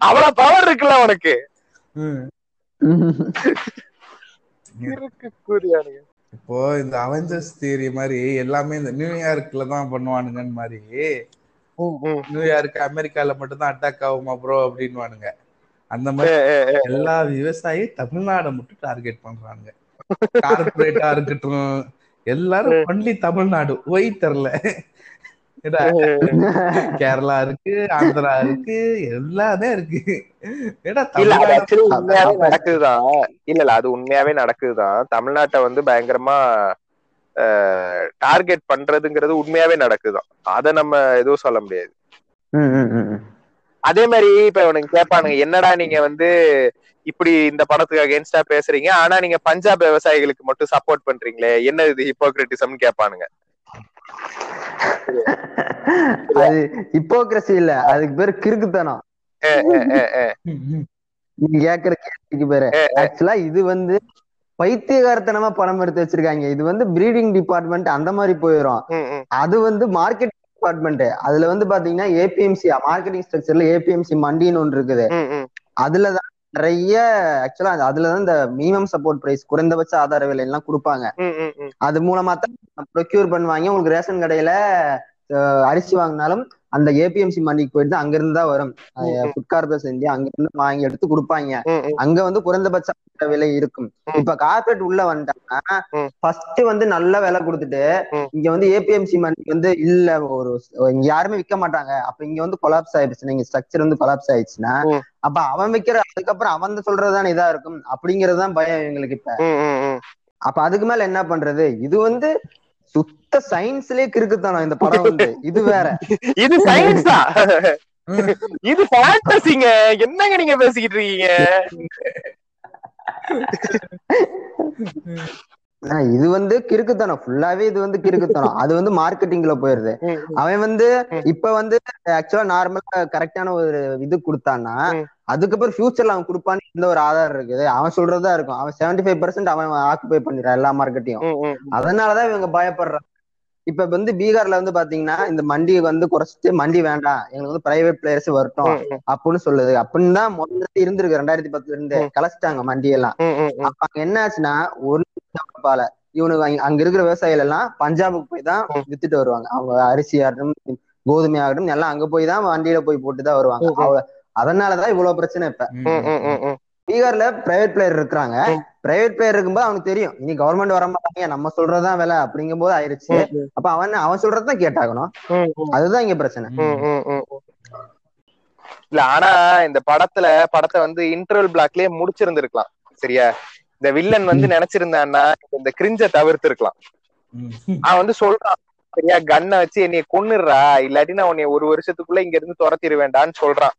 அவ்வளவு பவர் இருக்குல்ல உனக்கு. ம். இருக்கு கூறியானுங்க இப்போ இந்த அவெஞ்சர்ஸ் தியரி மாதிரி எல்லாமே இந்த நியூயார்க்ல தான் பண்ணுவானுங்கன்னு மாதிரி நியூயார்க் அமெரிக்கால மட்டும் தான் அட்டாக் ஆகுமா ப்ரோ அப்படின்வானுங்க அந்த மாதிரி எல்லா விவசாயி தமிழ்நாடை மட்டும் டார்கெட் பண்றாங்க கார்பரேட்டா இருக்கட்டும் எல்லாரும் ஒன்லி தமிழ்நாடு. ஒய் தெரில *laughs* கேரளா இருக்கு ஆந்திரா இருக்கு எல்லாமே இருக்கு. நடக்குதுதான் இல்ல இல்ல அது உண்மையாவே நடக்குதுதான் தமிழ்நாட்டை வந்து பயங்கரமா டார்கெட் பண்றதுங்கிறது உண்மையாவே நடக்குதுதான் அத நம்ம எதுவும் சொல்ல முடியாது. அதே மாதிரி இப்ப இவனுக்கு கேட்பானுங்க என்னடா நீங்க வந்து இப்படி இந்த படத்துக்கு அகேன்ஸ்டா பேசுறீங்க? ஆனா நீங்க பஞ்சாப் விவசாயிகளுக்கு மட்டும் சப்போர்ட் பண்றீங்களே? என்ன இது ஹிப்போக்ரிட்டிசம் கேட்பானுங்க அது ஹிப்போக்ரசி இல்ல. அதுக்கு பேரு கிறுக்குத்தனம். நீங்க கேக்குற கேள்விக்கு பேரு. ஆக்சுவலா இது வந்து பைத்தியகாரத்தனமா பணம் எடுத்து வச்சிருக்காங்க. இது வந்து பிரீடிங் டிபார்ட்மெண்ட் அந்த மாதிரி போயிடும் அது வந்து மார்க்கெட்டிங் டிபார்ட்மெண்ட் அதுல வந்து பாத்தீங்கன்னா ஏபிஎம்சி மார்க்கெட்டிங் ஸ்ட்ரக்சர்ல ஏபிஎம்சி மண்டின்னு ஒன்று இருக்குது. அதுலதான் நிறைய ஆக்சுவலா அதுலதான் இந்த மினிமம் சப்போர்ட் பிரைஸ் குறைந்தபட்ச ஆதார விலை எல்லாம் கொடுப்பாங்க. அது மூலமா தான் ப்ரொக்யூர் பண்ணுவாங்க உங்களுக்கு ரேஷன் கடையில அரிசி வாங்கினாலும் அந்த ஏபிஎம்சி மண்டிக்கு போயிட்டு தான் அங்க இருந்து தான் வரும் ஃபுட் கார்பரேஷன் இந்தியா அங்க இருந்து வாங்கி எடுத்து கொடுப்பாங்க. அங்க வந்து குறைந்தபட்ச விலை இருக்கும். இப்ப கார்பரேட் உள்ள வந்துட்டாங்கன்னா. ஃபர்ஸ்ட் வந்து நல்ல விலை கொடுத்துட்டு. இங்க வந்து ஏபிஎம்சி மண்டி வந்து இல்ல ஒரு இங்க யாருமே விற்க மாட்டாங்க அப்ப இங்க வந்து கொலாப்ஸ் ஆயிடுச்சு நீங்க ஸ்ட்ரக்சர் வந்து கொலாப்ஸ் ஆயிடுச்சுன்னா. அப்ப அவன் விக்கிற அதுக்கப்புறம் அவன் சொல்றதுதான் இதா இருக்கும் அப்படிங்கறதுதான் பயம் எங்களுக்கு இப்ப. அப்ப அதுக்கு மேல என்ன பண்றது இது வந்து சுத்த சயின்ஸ்லயே கிறுக்குத்தனம் இந்த படம் *laughs* வந்து. இது வேற. இது சயின்ஸ் தான். இது ஃபேண்டசிங்க என்னங்க நீங்க பேசிக்கிட்டு இருக்கீங்க? இது வந்து கிறுக்குத்தனம் ஃபுல்லாவே இது வந்து கிறுக்குத்தனம் அது வந்து மார்க்கெட்டிங்ல போயிருது அவன் வந்து. இப்ப வந்து ஆக்சுவலா நார்மலா கரெக்டான ஒரு இது கொடுத்தான்னா. அதுக்கப்புறம் ஃபியூச்சர்ல அவன் கொடுப்பான்னு இந்த ஒரு ஆதாரம் இருக்குது அவன் சொல்றதா இருக்கும் அவன் செவன்டி ஃபைவ் பர்சன்ட் அவன் ஆக்குபை பண்ணிடுறான் எல்லா மார்க்கெட்டையும். அதனாலதான் இவங்க பயப்படுறாங்க இப்ப வந்து பீகார்ல வந்து பாத்தீங்கன்னா இந்த மண்டி வந்து குறைச்சிட்டு மண்டி வேண்டாம் எங்களுக்கு வந்து பிரைவேட் பிளேயர்ஸ் வரட்டும். அப்படின்னு சொல்லுது அப்படின்னு தான் முதல்ல இருந்திருக்கு ரெண்டாயிரத்தி பத்துல இருந்து. கலைச்சிட்டாங்க மண்டி எல்லாம். அப்ப என்ன ஆச்சுன்னா ஒரு பால. இவனுக்கு அங்க- இருக்கிற விவசாயிகள் எல்லாம் பஞ்சாபுக்கு போய் தான். வித்துட்டு வருவாங்க. அவங்க அரிசி ஆகட்டும் கோதுமை ஆகட்டும் எல்லாம் அங்க போய் தான் வண்டியில போய் போட்டு தான் வருவாங்க. அதனாலதான் இவ்வளவு பிரச்சனை இப்ப. பீகார்ல பிரைவேட் பிளேயர் இருக்கிறாங்க. பிரைவேட் பிளேயர் இருக்கும்போது அவனுக்கு தெரியும். இனி கவர்மெண்ட் வர மாட்டாங்க நம்ம சொல்றதுதான் வேலை அப்படிங்கும் போது ஆயிருச்சு அப்ப அவன் அவன் சொல்றதுதான் கேட்டாகணும். அதுதான் இங்க பிரச்சனை. இல்ல ஆனா இந்த படத்துல படத்தை வந்து இன்டர்வல் பிளாக்லயே முடிச்சிருந்திருக்கலாம். சரியா? இந்த வில்லன் வந்து நினைச்சிருந்தான்னா இந்த கிரிஞ்ச தவிர்த்து இருக்கலாம் அவன் வந்து சொல்றான் சரியா கன்னை வச்சு என்னைய கொன்னுடுறா இல்லாட்டி நான் உன்னை ஒரு வருஷத்துக்குள்ள இங்க இருந்து துரத்திடுவேண்டான்னு சொல்றான்.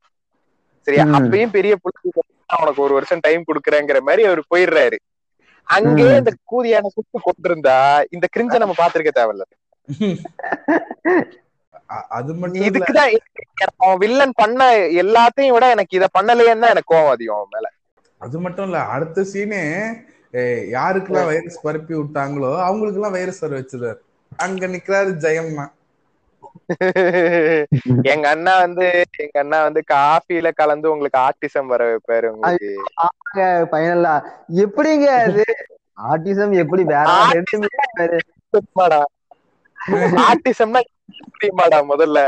சரியா. அப்பயும் பெரிய புள்ளி அவனுக்கு ஒரு வருஷம் டைம் கொடுக்குறேங்கிற மாதிரி அவர் போயிடுறாரு. அங்கே. இந்த கூதியான சுட்டு கொண்டிருந்தா இந்த கிரிஞ்ச நம்ம பாத்திருக்க தேவையில்ல. அது இதுக்குதான் அவன் வில்லன் பண்ண எல்லாத்தையும் விட எனக்கு இத பண்ணலையேன்னு தான் எனக்கு கோவம் அதிகம் அவன் மேல. அது மட்டும் இல்ல அடுத்த சீனே யாருக்கெல்லாம் வைரஸ் பரப்பி விட்டாங்களோ அவங்களுக்கு எல்லாம் வைரஸ் வர வச்சிருவாரு. அங்க நிக்கிறாரு ஜெயம்மா. *laughs* எங்க அண்ணா வந்து எங்க அண்ணா வந்து காஃபில கலந்து உங்களுக்கு ஆர்டிசம் வர வைப்பாரு உங்களுக்கு. பைனலா எப்படிங்க அது? ஆர்டிசம் எப்படி வேற ஆர்டிசம்னா தெரியுமாடா? முதல்ல?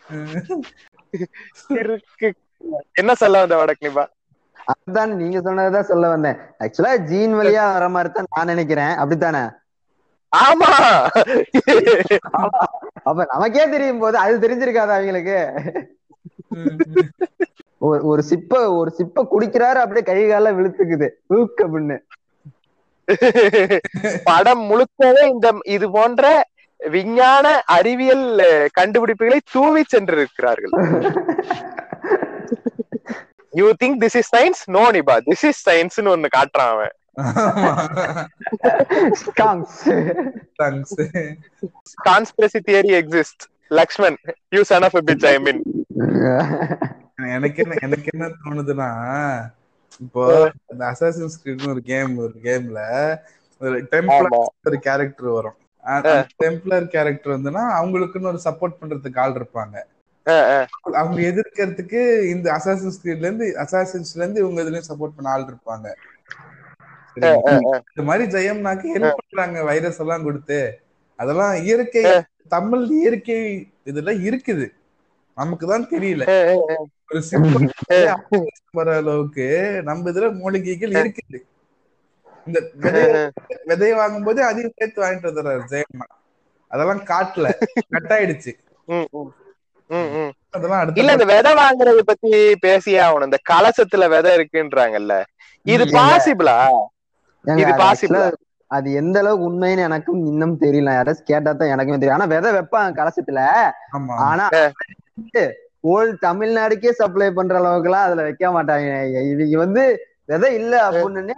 *laughs* என்ன சொல்ல வந்த வடக்னிபா அதுதான் நீங்க சொன்னதுதான் சொல்ல வந்தேன். ஆக்சுவலா ஜீன் வழியா வர மாதிரி தான் நான் நினைக்கிறேன். அப்படித்தானே? ஆமா. அப்ப நமக்கே தெரியும் போது அது தெரிஞ்சிருக்காதா அவங்களுக்கு? ஒரு ஒரு சிப்ப ஒரு சிப்ப குடிக்கிறாரு அப்படியே கை கால விழுத்துக்குது. ஊக் அப்படின்னு. படம் முழுக்கவே இந்த இது போன்ற விஞ்ஞான அறிவியல் கண்டுபிடிப்புகளை தூவி சென்றிருக்கிறார்கள். *laughs* You think this is science no Nipah this is சயின்ஸ்னு ஒண்ணு காட்டுறான் அவன். Conspiracy theory exist Lakshman you son of bitch I mean எனக்கு என்ன எனக்கு என்ன தோணுதுன்னா இப்போ இந்த அசாசின்ஸ் கிரீட்னு ஒரு கேம் ஒரு கேம்ல ஒரு டெம்ப்ளர் ஒரு கேரக்டர் வரும். டெம்ப்ளர் கேரக்டர் வந்துன்னா அவங்களுக்குன்னு ஒரு சப்போர்ட் பண்றதுக்கு ஆள் இருப்பாங்க. அவங்க எதிர்க்கிறதுக்கு இந்த அசாசின்ஸ் கிரீட்ல இருந்து அசாசின்ஸ்ல இருந்து இவங்க இதுலயும் சப்போர்ட் பண்ண ஆள் இருப்பாங்க? இந்த மாதிரி ஜெயம்னாக்கு ஹெல்ப் பண்றாங்க வைரஸ் எல்லாம் கொடுத்து. அதெல்லாம் இயற்கை தமிழ் இயற்கை இதுல இருக்குது. நமக்கு தான் தெரியல. ஒரு சிம்பிள் வர அளவுக்கு நம்ம இதுல மூலிகைகள் இருக்குது. இந்த விதைய வாங்கும் போது அதையும் சேர்த்து வாங்கிட்டு வந்துடுறாரு ஜெயம்மா. அதெல்லாம் காட்டல. *laughs* கட் ஆயிடுச்சு இல்ல இந்த விதை வாங்குறத பத்தி பேசியே ஆகணும். இந்த கலசத்துல விதை இருக்குன்றாங்கல்ல. இது. பாசிபிளா இது actually அது எந்த அளவுக்கு உண்மைன்னு எனக்கும் இன்னும் தெரியல. யாராச்சும் கேட்டா தான் எனக்குமே தெரியும். ஆனா விதை வைப்பாங்க கலசத்துல. ஆனா ஓல் தமிழ்நாடுக்கே சப்ளை பண்ற அளவுக்கு எல்லாம் அதுல வைக்க மாட்டாங்க. இவங்க வந்து விதை இல்ல அப்படின்னு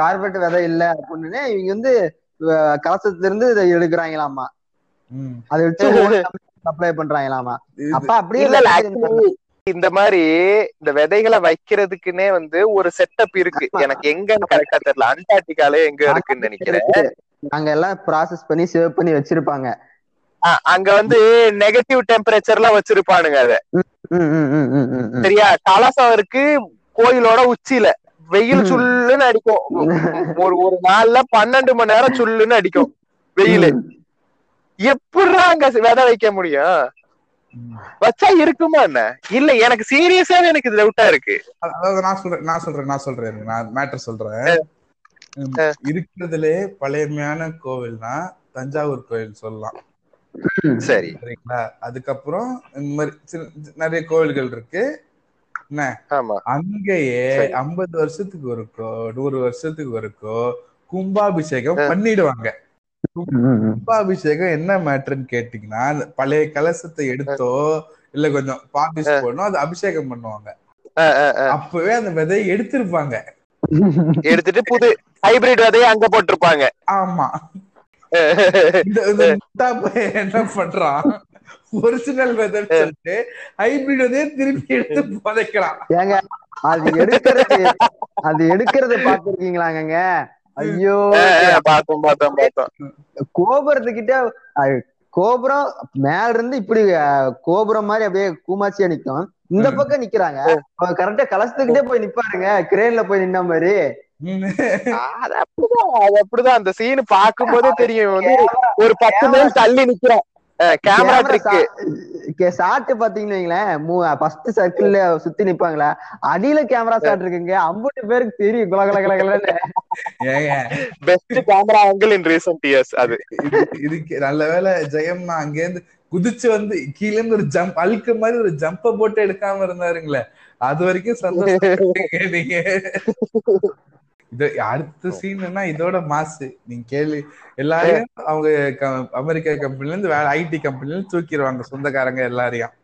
கார்பெட் விதை இல்ல அப்படின்னு இவங்க வந்து கலசத்துல இருந்து இதை எடுக்கிறாங்களாமா. அதை வச்சு சப்ளை பண்றாங்களாமா? அப்ப அப்படியே இந்த மாதிரி இந்த விதைகளை வைக்கிறதுக்குன்னே வந்து ஒரு செட்டப் இருக்கு. எனக்கு எங்கன்னு கரெக்டா தெரியல. அண்டார்டிகால எங்க இருக்குன்னு நினைக்கிறேன். அங்க எல்லாம் ப்ராசஸ் பண்ணி சேவ் பண்ணி வச்சிருப்பாங்க. அங்க வந்து நெகட்டிவ் டெம்பரேச்சர்லாம் வச்சிருப்பானுங்க அத. சரியா? கலசம் இருக்கு கோயிலோட உச்சியில. வெயில் சுள்ளுன்னு அடிக்கும். ஒரு ஒரு நாள்ல பன்னெண்டு மணி நேரம் சுள்ளுன்னு அடிக்கும். வெயில். எப்படிடா அங்க விதை வைக்க முடியும். வச்சா இருக்குமா என்ன? இல்ல எனக்கு சீரியஸாவே எனக்கு இது டவுட்டா இருக்கு. அதாவது நான் சொல்றேன் நான் சொல்றேன் நான் சொல்றேன் நான் மேட்டர் சொல்றேன். இருக்கிறதுலே பழையமையான கோவில்னா தஞ்சாவூர் கோவில் சொல்லலாம். சரி. சரிங்களா? அதுக்கப்புறம் இந்த மாதிரி நிறைய கோவில்கள் இருக்கு. என்ன? அங்கேயே. ஐம்பது வருஷத்துக்கு ஒருக்கோ நூறு வருஷத்துக்கு ஒருக்கோ கும்பாபிஷேகம் பண்ணிடுவாங்க. கும்பாபிஷேகம் என்ன மேட்டர்ன்னு கேட்டீங்கன்னா அந்த பழைய கலசத்தை எடுத்தோ இல்ல கொஞ்சம் பாலிஷ் பண்ணோ அது அபிஷேகம் பண்ணுவாங்க. அப்பவே அந்த விதையை எடுத்திருப்பாங்க. எடுத்துட்டு புது ஹைபிரிட் விதையை அங்க போட்டிருப்பாங்க. ஆமா. என்ன பண்றான்? ஒரிஜினல் விதைன்னு சொல்லிட்டு ஹைபிரிட் விதையை திருப்பி எடுத்து புதைக்கிறான். ஏங்க அது எடுக்கிறது அது எடுக்கிறத பாத்துருக்கீங்களாங்க ஐயோ. பார்த்தோம் பார்த்தோம் பார்த்தோம் கோபுரத்துக்கிட்ட கோபுரம் மேல இருந்து இப்படி கோபுரம் மாதிரி அப்படியே கூமாச்சியா நிக்கும். இந்த. பக்கம் நிக்கிறாங்க. கரெக்டா கலசத்துக்கிட்டே போய் நிப்பாருங்க. கிரேன்ல போய் நின்ன மாதிரி. அது அப்படிதான் அது அப்படிதான். அந்த சீன் பார்க்கும் போதே தெரியும். வந்து ஒரு பத்து மைல் தள்ளி நிக்கிறோம் கேமரா ட்ரிக் ஷாட் பாத்தீங்கன்னு வைங்களேன் ஃபர்ஸ்ட் சர்க்கிள்ல சுத்தி நிப்பாங்களா? அடியில கேமரா ஷாட் இருக்குங்க. ஐம்பது பேருக்கு தெரியும். குல குல குல குலன்னு. Best camera angle in recent years அது. இது இதுக்கு நல்ல வேளை ஜெயம்னா அங்கேருந்து குதிச்சு வந்து கீழ இருந்து ஒரு ஜம்ப் அழுக்க மாதிரி ஒரு ஜம்ப போட்டு எடுக்காம இருந்தாருங்களே. அது வரைக்கும் சந்தோஷம் நீங்க. இது அடுத்த சீன்னா இதோட மாசு நீங்க கேள்வி எல்லாரையும் அவங்க க- அமெரிக்கா கம்பெனில இருந்து வேற ஐடி கம்பெனில இருந்து தூக்கிடுவாங்க சொந்தக்காரங்க எல்லாரையும்.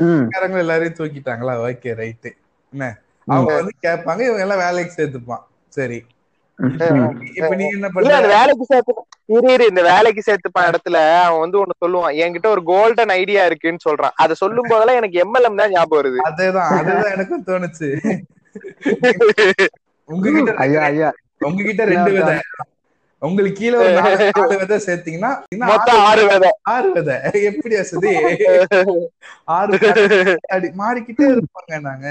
சொந்தக்காரங்க எல்லாரையும் தூக்கிட்டாங்களா? ஓகே ரைட்டு என்ன? அவங்க வந்து கேட்பாங்க இவங்க எல்லாம் வேலைக்கு சேர்த்துப்பான். சரி. இப்ப நீங்க என்ன பண்ற? வேலைக்கு சேர்த்து இரு இரு. இந்த வேலைக்கு சேர்த்துப்பான் இடத்துல அவன் வந்து ஒண்ணு சொல்லுவான். என்கிட்ட ஒரு கோல்டன் ஐடியா இருக்குன்னு சொல்றான். அதை சொல்லும் போதெல்லாம் எனக்கு எம்எல்எம் தான் ஞாபகம் வருது. அதேதான் அதேதான் எனக்கும் தோணுச்சு. *laughs* உங்ககிட்ட ஐயா ஐயா உங்ககிட்ட ரெண்டு விதை. உங்களுக்கு கீழே ஒரு நாலு *laughs* விதை சேர்த்தீங்கன்னா ஆறு விதை. எப்படி *laughs* ஆறு விதை. அடி மாறிக்கிட்டே இருப்பாங்க நாங்க.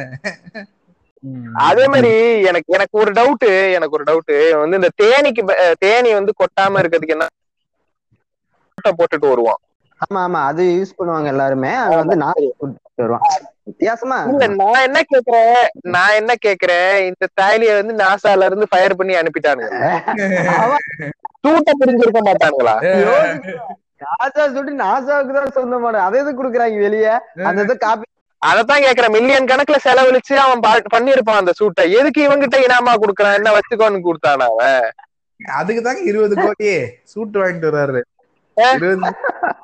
ம். அதே மாதிரி எனக்கு எனக்கு ஒரு டவுட் எனக்கு ஒரு டவுட் வந்து இந்த தேனிக்கு தேனி வந்து கொட்டாம இருக்கிறதுக்கு என்ன போட்டுட்டு வருவான். ஆமா ஆமா. அது யூஸ் பண்ணுவாங்க எல்லாருமே. அது வந்து நான் வருவான். வித்தியாசமா? இல்ல நான் என்ன கேக்குறேன்? நான் என்ன கேக்குறேன்? இந்த தாலிய வந்து நாசால இருந்து ஃபயர் பண்ணி அனுப்பிட்டானுங்க. தூட்ட புரிஞ்சிருக்க மாட்டானுங்களா? நாசா சொல்லிட்டு நாசாவுக்கு தான் சொந்தமான அதை எது குடுக்குறாங்க வெளியே? அந்த இதை காப்பி அதத்தான் கேக்குறேன். மில்லியன் கணக்குல செலவழிச்சு அவன் பண்ணிருப்பான் அந்த சூட்டை எதுக்கு இவங்கிட்ட இனாமா குடுக்கறான்? என்ன வச்சுக்கோன்னு கொடுத்தானா அவன்? அதுக்கு தாங்க இருபது கோடியே சூட் வாங்கிட்டு வர்றாரு.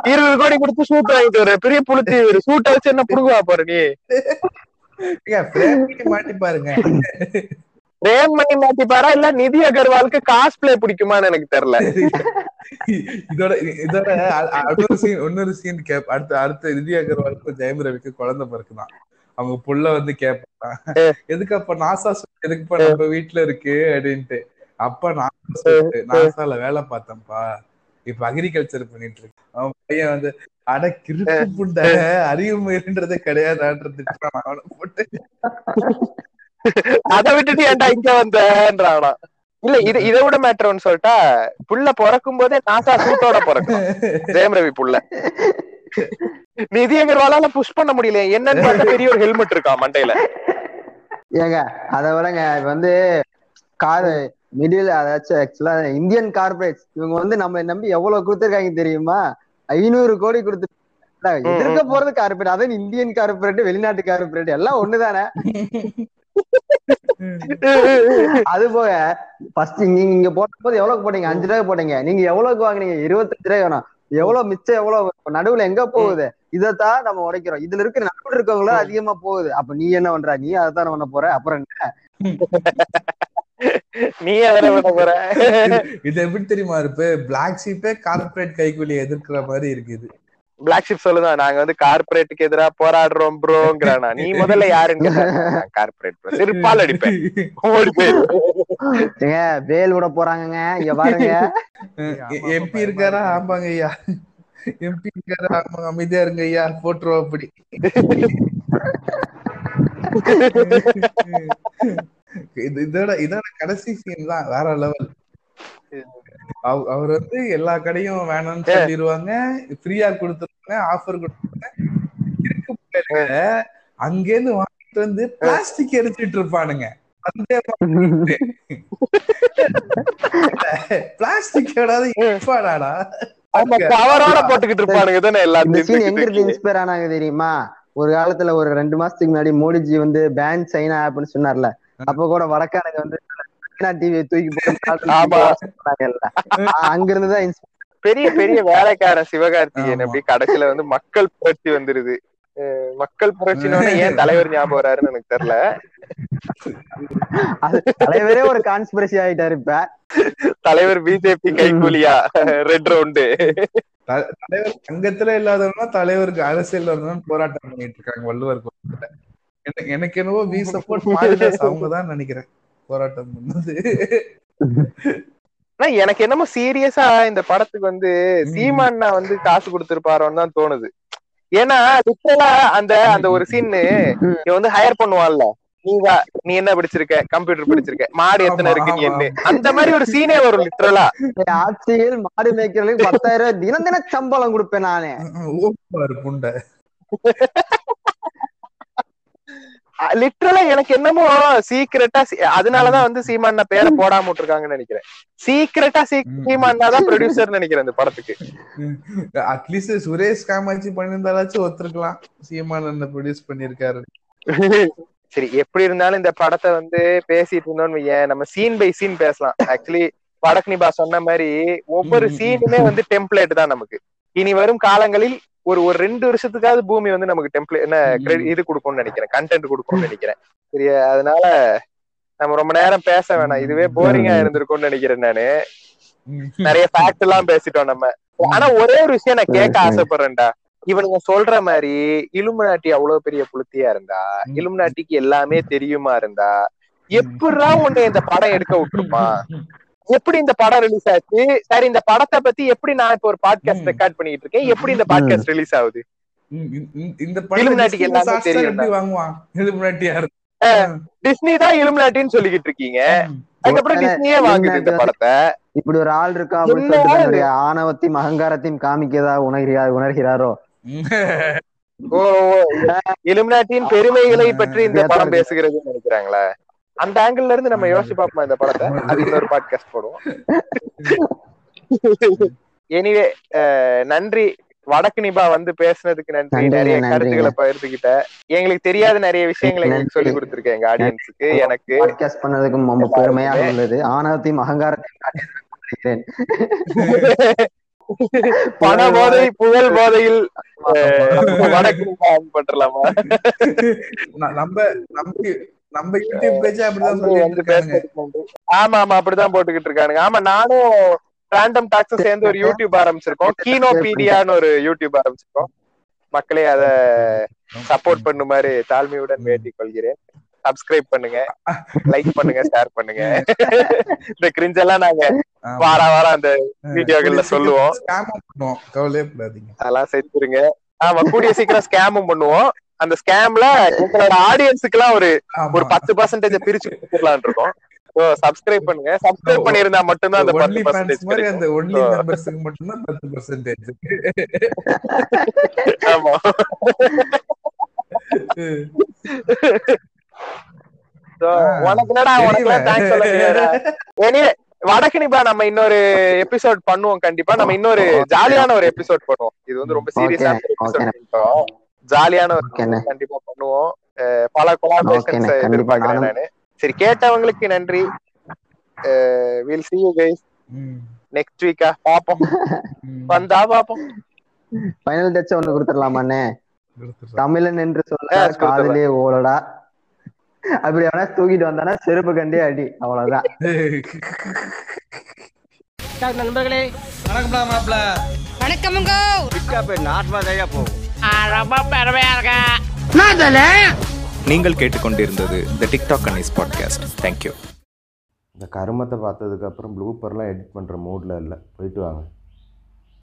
இருபது கோடி கொடுத்து சூட் வாங்கிட்டு வர பெரிய புளுத்தி சூட்டை வச்சு என்ன புடுங்குவா பாரு நீ. மாட்டி பாருங்க. பிரேம் பண்ணி மாத்தி பாரா? இல்ல நிதி அகர்வாலுக்கு காஸ்பிளே பிடிக்குமான்னு எனக்கு தெரியல இதோட இதோட அ- அ- இன்னொரு சீன் இன்னொரு சீன் கேப் அடுத்த அடுத்த நிதி அகர்வாலுக்கும் ஜெயம் ரவிக்கு குழந்தை பிறக்குதான். அவங்க புள்ள வந்து கேப்பான். எதுக்கு அப்ப நாசா எதுக்குப்பா நம்ம வீட்டுல இருக்கு? அப்படின்ட்டு. அப்ப நாசா நாசால வேலை பார்த்தேன்ப்பா. இப்ப அக்ரிகல்ச்சர் பண்ணிட்டு இருக்கு அவன் பையன் வந்து அட கிறுக்கு புண்ட அறிவு முயன்றதே கிடையாதான்றது. அவனை போட்டு *laughs* அதை விட்டுட்டு ஏன்டா இங்க வந்தன்றானா? இல்ல இது இதை விட மேட்டர்னு சொல்லிட்டா புள்ள பிறக்கும் போதே நாசா சூட்டோட பிறக்கும். ஜெயம் ரவி புள்ள நிதி அகர்வாலால புஷ் பண்ண முடியல என்னன்னு பார்த்தா பெரிய ஒரு ஹெல்மெட் இருக்கா மண்டையில. ஏங்க அதை விடங்க வந்து கார் மிடில் அதாச்சும் ஆக்சுவலா இந்தியன் கார்பரேட்ஸ் இவங்க வந்து நம்ம நம்பி எவ்வளவு கொடுத்துருக்காங்க தெரியுமா? ஐநூறு கோடி கொடுத்து எதிர்க்க போறது கார்பரேட் அதாவது இந்தியன் கார்பரேட் வெளிநாட்டு கார்பரேட் எல்லாம் ஒண்ணுதானே? அது போக ஃபர்ஸ்ட் நீங்க இங்க போட்ட போது எவ்வளவு போட்டீங்க? அஞ்சு ரூபாய் போட்டீங்க. நீங்க எவ்வளவுக்கு வாங்குனீங்க? இருபத்தஞ்சு ரூபாய் வேணும் எவ்வளவு மிச்சம் எவ்வளவு நடுவுல எங்க போகுது? இதைத்தான் நம்ம உடைக்கிறோம். இதுல இருக்கிற நடுவுல இருக்கவங்களும் அதிகமா போகுது. அப்ப நீ என்ன பண்ற? நீ அதைத்தான் பண்ண போற. அப்புறம் என்ன? நீ போற. இது எப்படி தெரியுமா இருப்பு பிளாக் ஷீப்பே கார்பரேட் கைக்கூலி எதிர்க்கிற மாதிரி இருக்குது. பிளாக் ஷிப் சொல்லுதான் நாங்க வந்து கார்பரேட்டுக்கு எதிரா போராடுறோம் ப்ரோங்கிறானா நீ முதல்ல யாருன்னு கார்பரேட் ப்ரோ செருப்பால் அடிப்பேன். ஓடி போயிரு ஏங்க வேல் விட போறாங்கங்க. இங்க பாருங்க. எம்பி இருக்காரா? ஆமாங்க ஐயா. எம்பி இருக்காரா? ஆமாங்க அமைதியா இருங்க ஐயா. போட்டுருவோம் அப்படி. *laughs* இது இதோட இதோட கடைசி சீன் தான் வேற லெவல் அவர் வந்து எல்லா கடையும் வேணும்னு சொல்லிடுவாங்க ஃப்ரீயா கொடுத்துருவாங்க ஆஃபர் கொடுத்துருவாங்க. அங்கேருந்து வாங்கிட்டு வந்து பிளாஸ்டிக் எரிச்சிட்டு இருப்பானுங்க. பிளாஸ்டிக் இருப்பாடாடா ஆமா கவரோட போட்டுக்கிட்டு இருப்பானுங்க தானே இந்த சீன் எங்க இருந்து எல்லாத்தையும் இன்ஸ்பயர் ஆனாங்க தெரியுமா? ஒரு காலத்துல ஒரு ரெண்டு மாசத்துக்கு முன்னாடி மோடிஜி வந்து பேன் சைனா ஆப்னு சொன்னார்ல. அப்ப கூட வடக்கானுங்க வந்து சைனா டிவியை தூக்கி போட்டு *laughs* அங்க இருந்துதான் பெரிய பெரிய வேலைக்காரன் சிவகார்த்திகேயன். அப்படி கடைசியில வந்து மக்கள் புரட்சி வந்துருது. மக்கள் புரட்சினோட *laughs* ஏன் தலைவர் ஞாபகம் வராருன்னு எனக்கு தெரியல. அது தலைவரே ஒரு கான்ஸ்பிரசி ஆயிட்டாரு இப்ப. தலைவர் பிஜேபி கைகூலியா? *laughs* ரெட் ரவுண்டு தலைவர் சங்கத்துல இல்லாதவனா தலைவருக்கு அரசியல் வரணும்னு போராட்டம் பண்ணிட்டு இருக்காங்க வள்ளுவர் கோலத்துல எனக்கு என்னவோ வி சப்போர்ட் *laughs* மாரிதாஸ் அவங்க தான் நினைக்கிறேன். போராட்டம் பண்ணது. ஆனா எனக்கு என்னமோ சீரியஸா இந்த படத்துக்கு வந்து சீமான்னா வந்து காசு கொடுத்திருப்பாரோன்னு தான் தோணுது. ஏன்னா லிட்டரலா அந்த அந்த ஒரு சீன் இவன் வந்து ஹையர் பண்ணுவான்ல. நீ வா நீ என்ன படிச்சிருக்க? கம்ப்யூட்டர் படிச்சிருக்க. மாடு எத்தனை இருக்கு நீ என்ன அந்த மாதிரி ஒரு சீனே வரும் லிட்டரலா ஆட்சியில் மாடு மேய்க்கிறதுக்கு பத்தாயிரம் ரூபாய் தினம் தினம் சம்பளம் கொடுப்பேன் நானு. லிட்டரலா எனக்கு என்னமோ சீக்கிரட்டா அதனாலதான் வந்து சீமான் பேரை போடாம விட்டுருக்காங்கன்னு நினைக்கிறேன். சீக்கிரட்டா சீமான் தான் ப்ரொடியூசர் நினைக்கிறேன் இந்த படத்துக்கு. அட்லீஸ்ட் சுரேஷ் காமாட்சி பண்ணியிருந்தாலாச்சும் ஒத்துருக்கலாம். சீமான் ப்ரொடியூஸ் பண்ணிருக்காரு சரி எப்படி இருந்தாலும் இந்த படத்தை வந்து பேசிட்டு இருந்தோம்னு வையேன். நம்ம சீன் பை சீன் பேசலாம். ஆக்சுவலி வடக்னிபா சொன்ன மாதிரி ஒவ்வொரு *laughs* சீனுமே வந்து டெம்ப்ளேட் தான் நமக்கு. இனி வரும் காலங்களில் ஒரு ஒரு ரெண்டு வருஷத்துக்காவது பூமி வந்து நமக்கு டெம்ப்ளேட் என்ன இது கொடுக்கும்னு நினைக்கிறேன். கண்டென்ட் கொடுக்கும்னு நினைக்கிறேன். சரியா அதனால நம்ம ரொம்ப நேரம் பேச வேணாம். இதுவே போரிங்கா இருந்திருக்கும்னு நினைக்கிறேன் நானு. நிறைய ஃபேக்ட் எல்லாம் பேசிட்டோம் நம்ம. ஆனா ஒரே ஒரு விஷயம் நான் கேட்க ஆசைப்படுறேன்டா. இவனுங்க சொல்ற மாதிரி இலுமினாட்டி அவ்வளவு பெரிய புளுத்தியா இருந்தா? இலுமினாட்டிக்கு எல்லாமே தெரியுமா இருந்தா? எப்படிடா உன்னை இந்த படம் எடுக்க விட்டுருப்பான்? எப்படி இந்த படம் ரிலீஸ் ஆச்சு? சரி இந்த படத்தை பத்தி எப்படி நான் இப்ப ஒரு பாட்காஸ்ட். ரெக்கார்ட் பண்ணிட்டு இருக்கேன் எப்படி இந்த பாட்காஸ்ட் ரிலீஸ் ஆகுது? இந்த- இந்த- இந்த Illuminati க்கு படம் எல்லாமே தெரியும் டிஸ்னி தான் இலுமினாட்டின்னு சொல்லிக்கிட்டு இருக்கீங்க அதுக்கப்புறம் டிஸ்னியே வாங்குது இந்த படத்தை. இப்படி ஒரு ஆள் இருக்கா? அப்படின்னு ஆணவத்தையும் அகங்காரத்தையும் காமிக்கதா உணர்கிறா உணர்கிறாரோ? ஓ இலுமினாட்டியின் பெருமைகளை பற்றி இந்த படம். பேசுகிறதுன்னு நினைக்கிறாங்களா? அந்த ஆங்கிள் இருந்து நம்ம யோசிச்சு பார்ப்போமா இந்த படத்தை? அது இன்னொரு பாட்காஸ்ட் போடுவோம். எனிவே நன்றி. வடக்கு நிபா வந்து பேசுனதுக்கு நன்றி. நிறைய. கருத்துக்களை பகிர்ந்துகிட்ட. எங்களுக்கு தெரியாத நிறைய விஷயங்களை எங்களுக்கு. சொல்லி கொடுத்துருக்கேன் எங்க ஆடியன்ஸுக்கு எனக்கு பாட்காஸ்ட் பண்ணதுக்கும் ரொம்ப பெருமையாக உள்ளது ஆணவத்தையும் அகங்காரத்தையும் பண போதை புகழ் போதையில் வடக்கு பண்றலாமா? நம்ம நம்ம நம்ம யூடியூப் பேஜ் அப்படிதான். ஆமா ஆமா அப்படிதான் போட்டுக்கிட்டு இருக்கானுங்க. ஆமா நானும் ரேண்டம் டாக்ஸும் சேர்ந்து ஒரு யூடியூப் ஆரம்பிச்சிருக்கோம். *laughs* கீனோபீடியான்னு ஒரு யூடியூப் ஆரம்பிச்சிருக்கோம். மக்களே அத சப்போர்ட் பண்ணுமாறு தாழ்மையுடன் வேண்டிக் கொள்கிறேன். சப்ஸ்கிரைப் பண்ணுங்க. *laughs* லைக் பண்ணுங்க ஷேர் பண்ணுங்க. *laughs* இந்த கிரிஞ்ச் எல்லாம் நாங்க. வார வாரம் அந்த வீடியோகள்ல சொல்லுவோம். அதெல்லாம் செத்துருங்க ஆமா கூடிய சீக்கிரம் ஸ்கேமும் பண்ணுவோம். அந்த ஸ்கேம்ல எங்களோட ஆடியன்ஸுக்கு எல்லாம் ஒரு ஒரு பத்து பர்சன்டேஜ் பிரிச்சு கொடுத்துடலாம்னு இருக்கோம். ஸோ சப்ஸ்கிரைப் பண்ணுங்க. சப்ஸ்கிரைப் பண்ணிருந்தா மட்டும்தான் அந்த பத்து மாதிரி பர்சன்டேஜ் அந்த ஒன்லி So- மெம்பர்ஸ்க்கு மட்டும்தான் பத்து பர்சன்டேஜ் ஆமா. So, ஆ, உனக்கு என்னடா உனக்கு. தேங்க்ஸ் சொல்ல நம்ம இன்னொரு எபிசோட் பண்ணுவோம் கண்டிப்பா. நம்ம இன்னொரு ஜாலியான ஒரு எபிசோட் பண்ணுவோம். இது வந்து ரொம்ப சீரியஸான ஜாலியான கண்டிப்பா பண்ணுவோம். பல கொலாபரேஷன்ஸ் எதிர்பார்க்கிறேன் நானும். நானு சரி கேட்டவங்களுக்கு நன்றி. வில் see you guys ம், நெக்ஸ்ட் வீக்கா பாப்போம். வந்தா பாப்போம். ஃபைனல் டச் ஒண்ணு கொடுத்துடலாமாண்ணே. தமிழன் என்று சொல்ல. காதலே ஓலடா அப்படி எவனா தூக்கிட்டு வந்தானா செருப்பு கண்டே அடி. அவ்வளவுதான். நண்பர்களே. வணக்கமுங்க. ரொம்ப பெருமையா இருக்கா நீங்கள் கேட்டுக்கொண்டிருந்தது the TikTok Annies podcast thank you இந்த கருமத்தை பார்த்ததுக்கப்புறம் ப்ளூப்பர்லாம் எடிட் பண்ணுற மூடில் இல்லை. போயிட்டு வாங்க.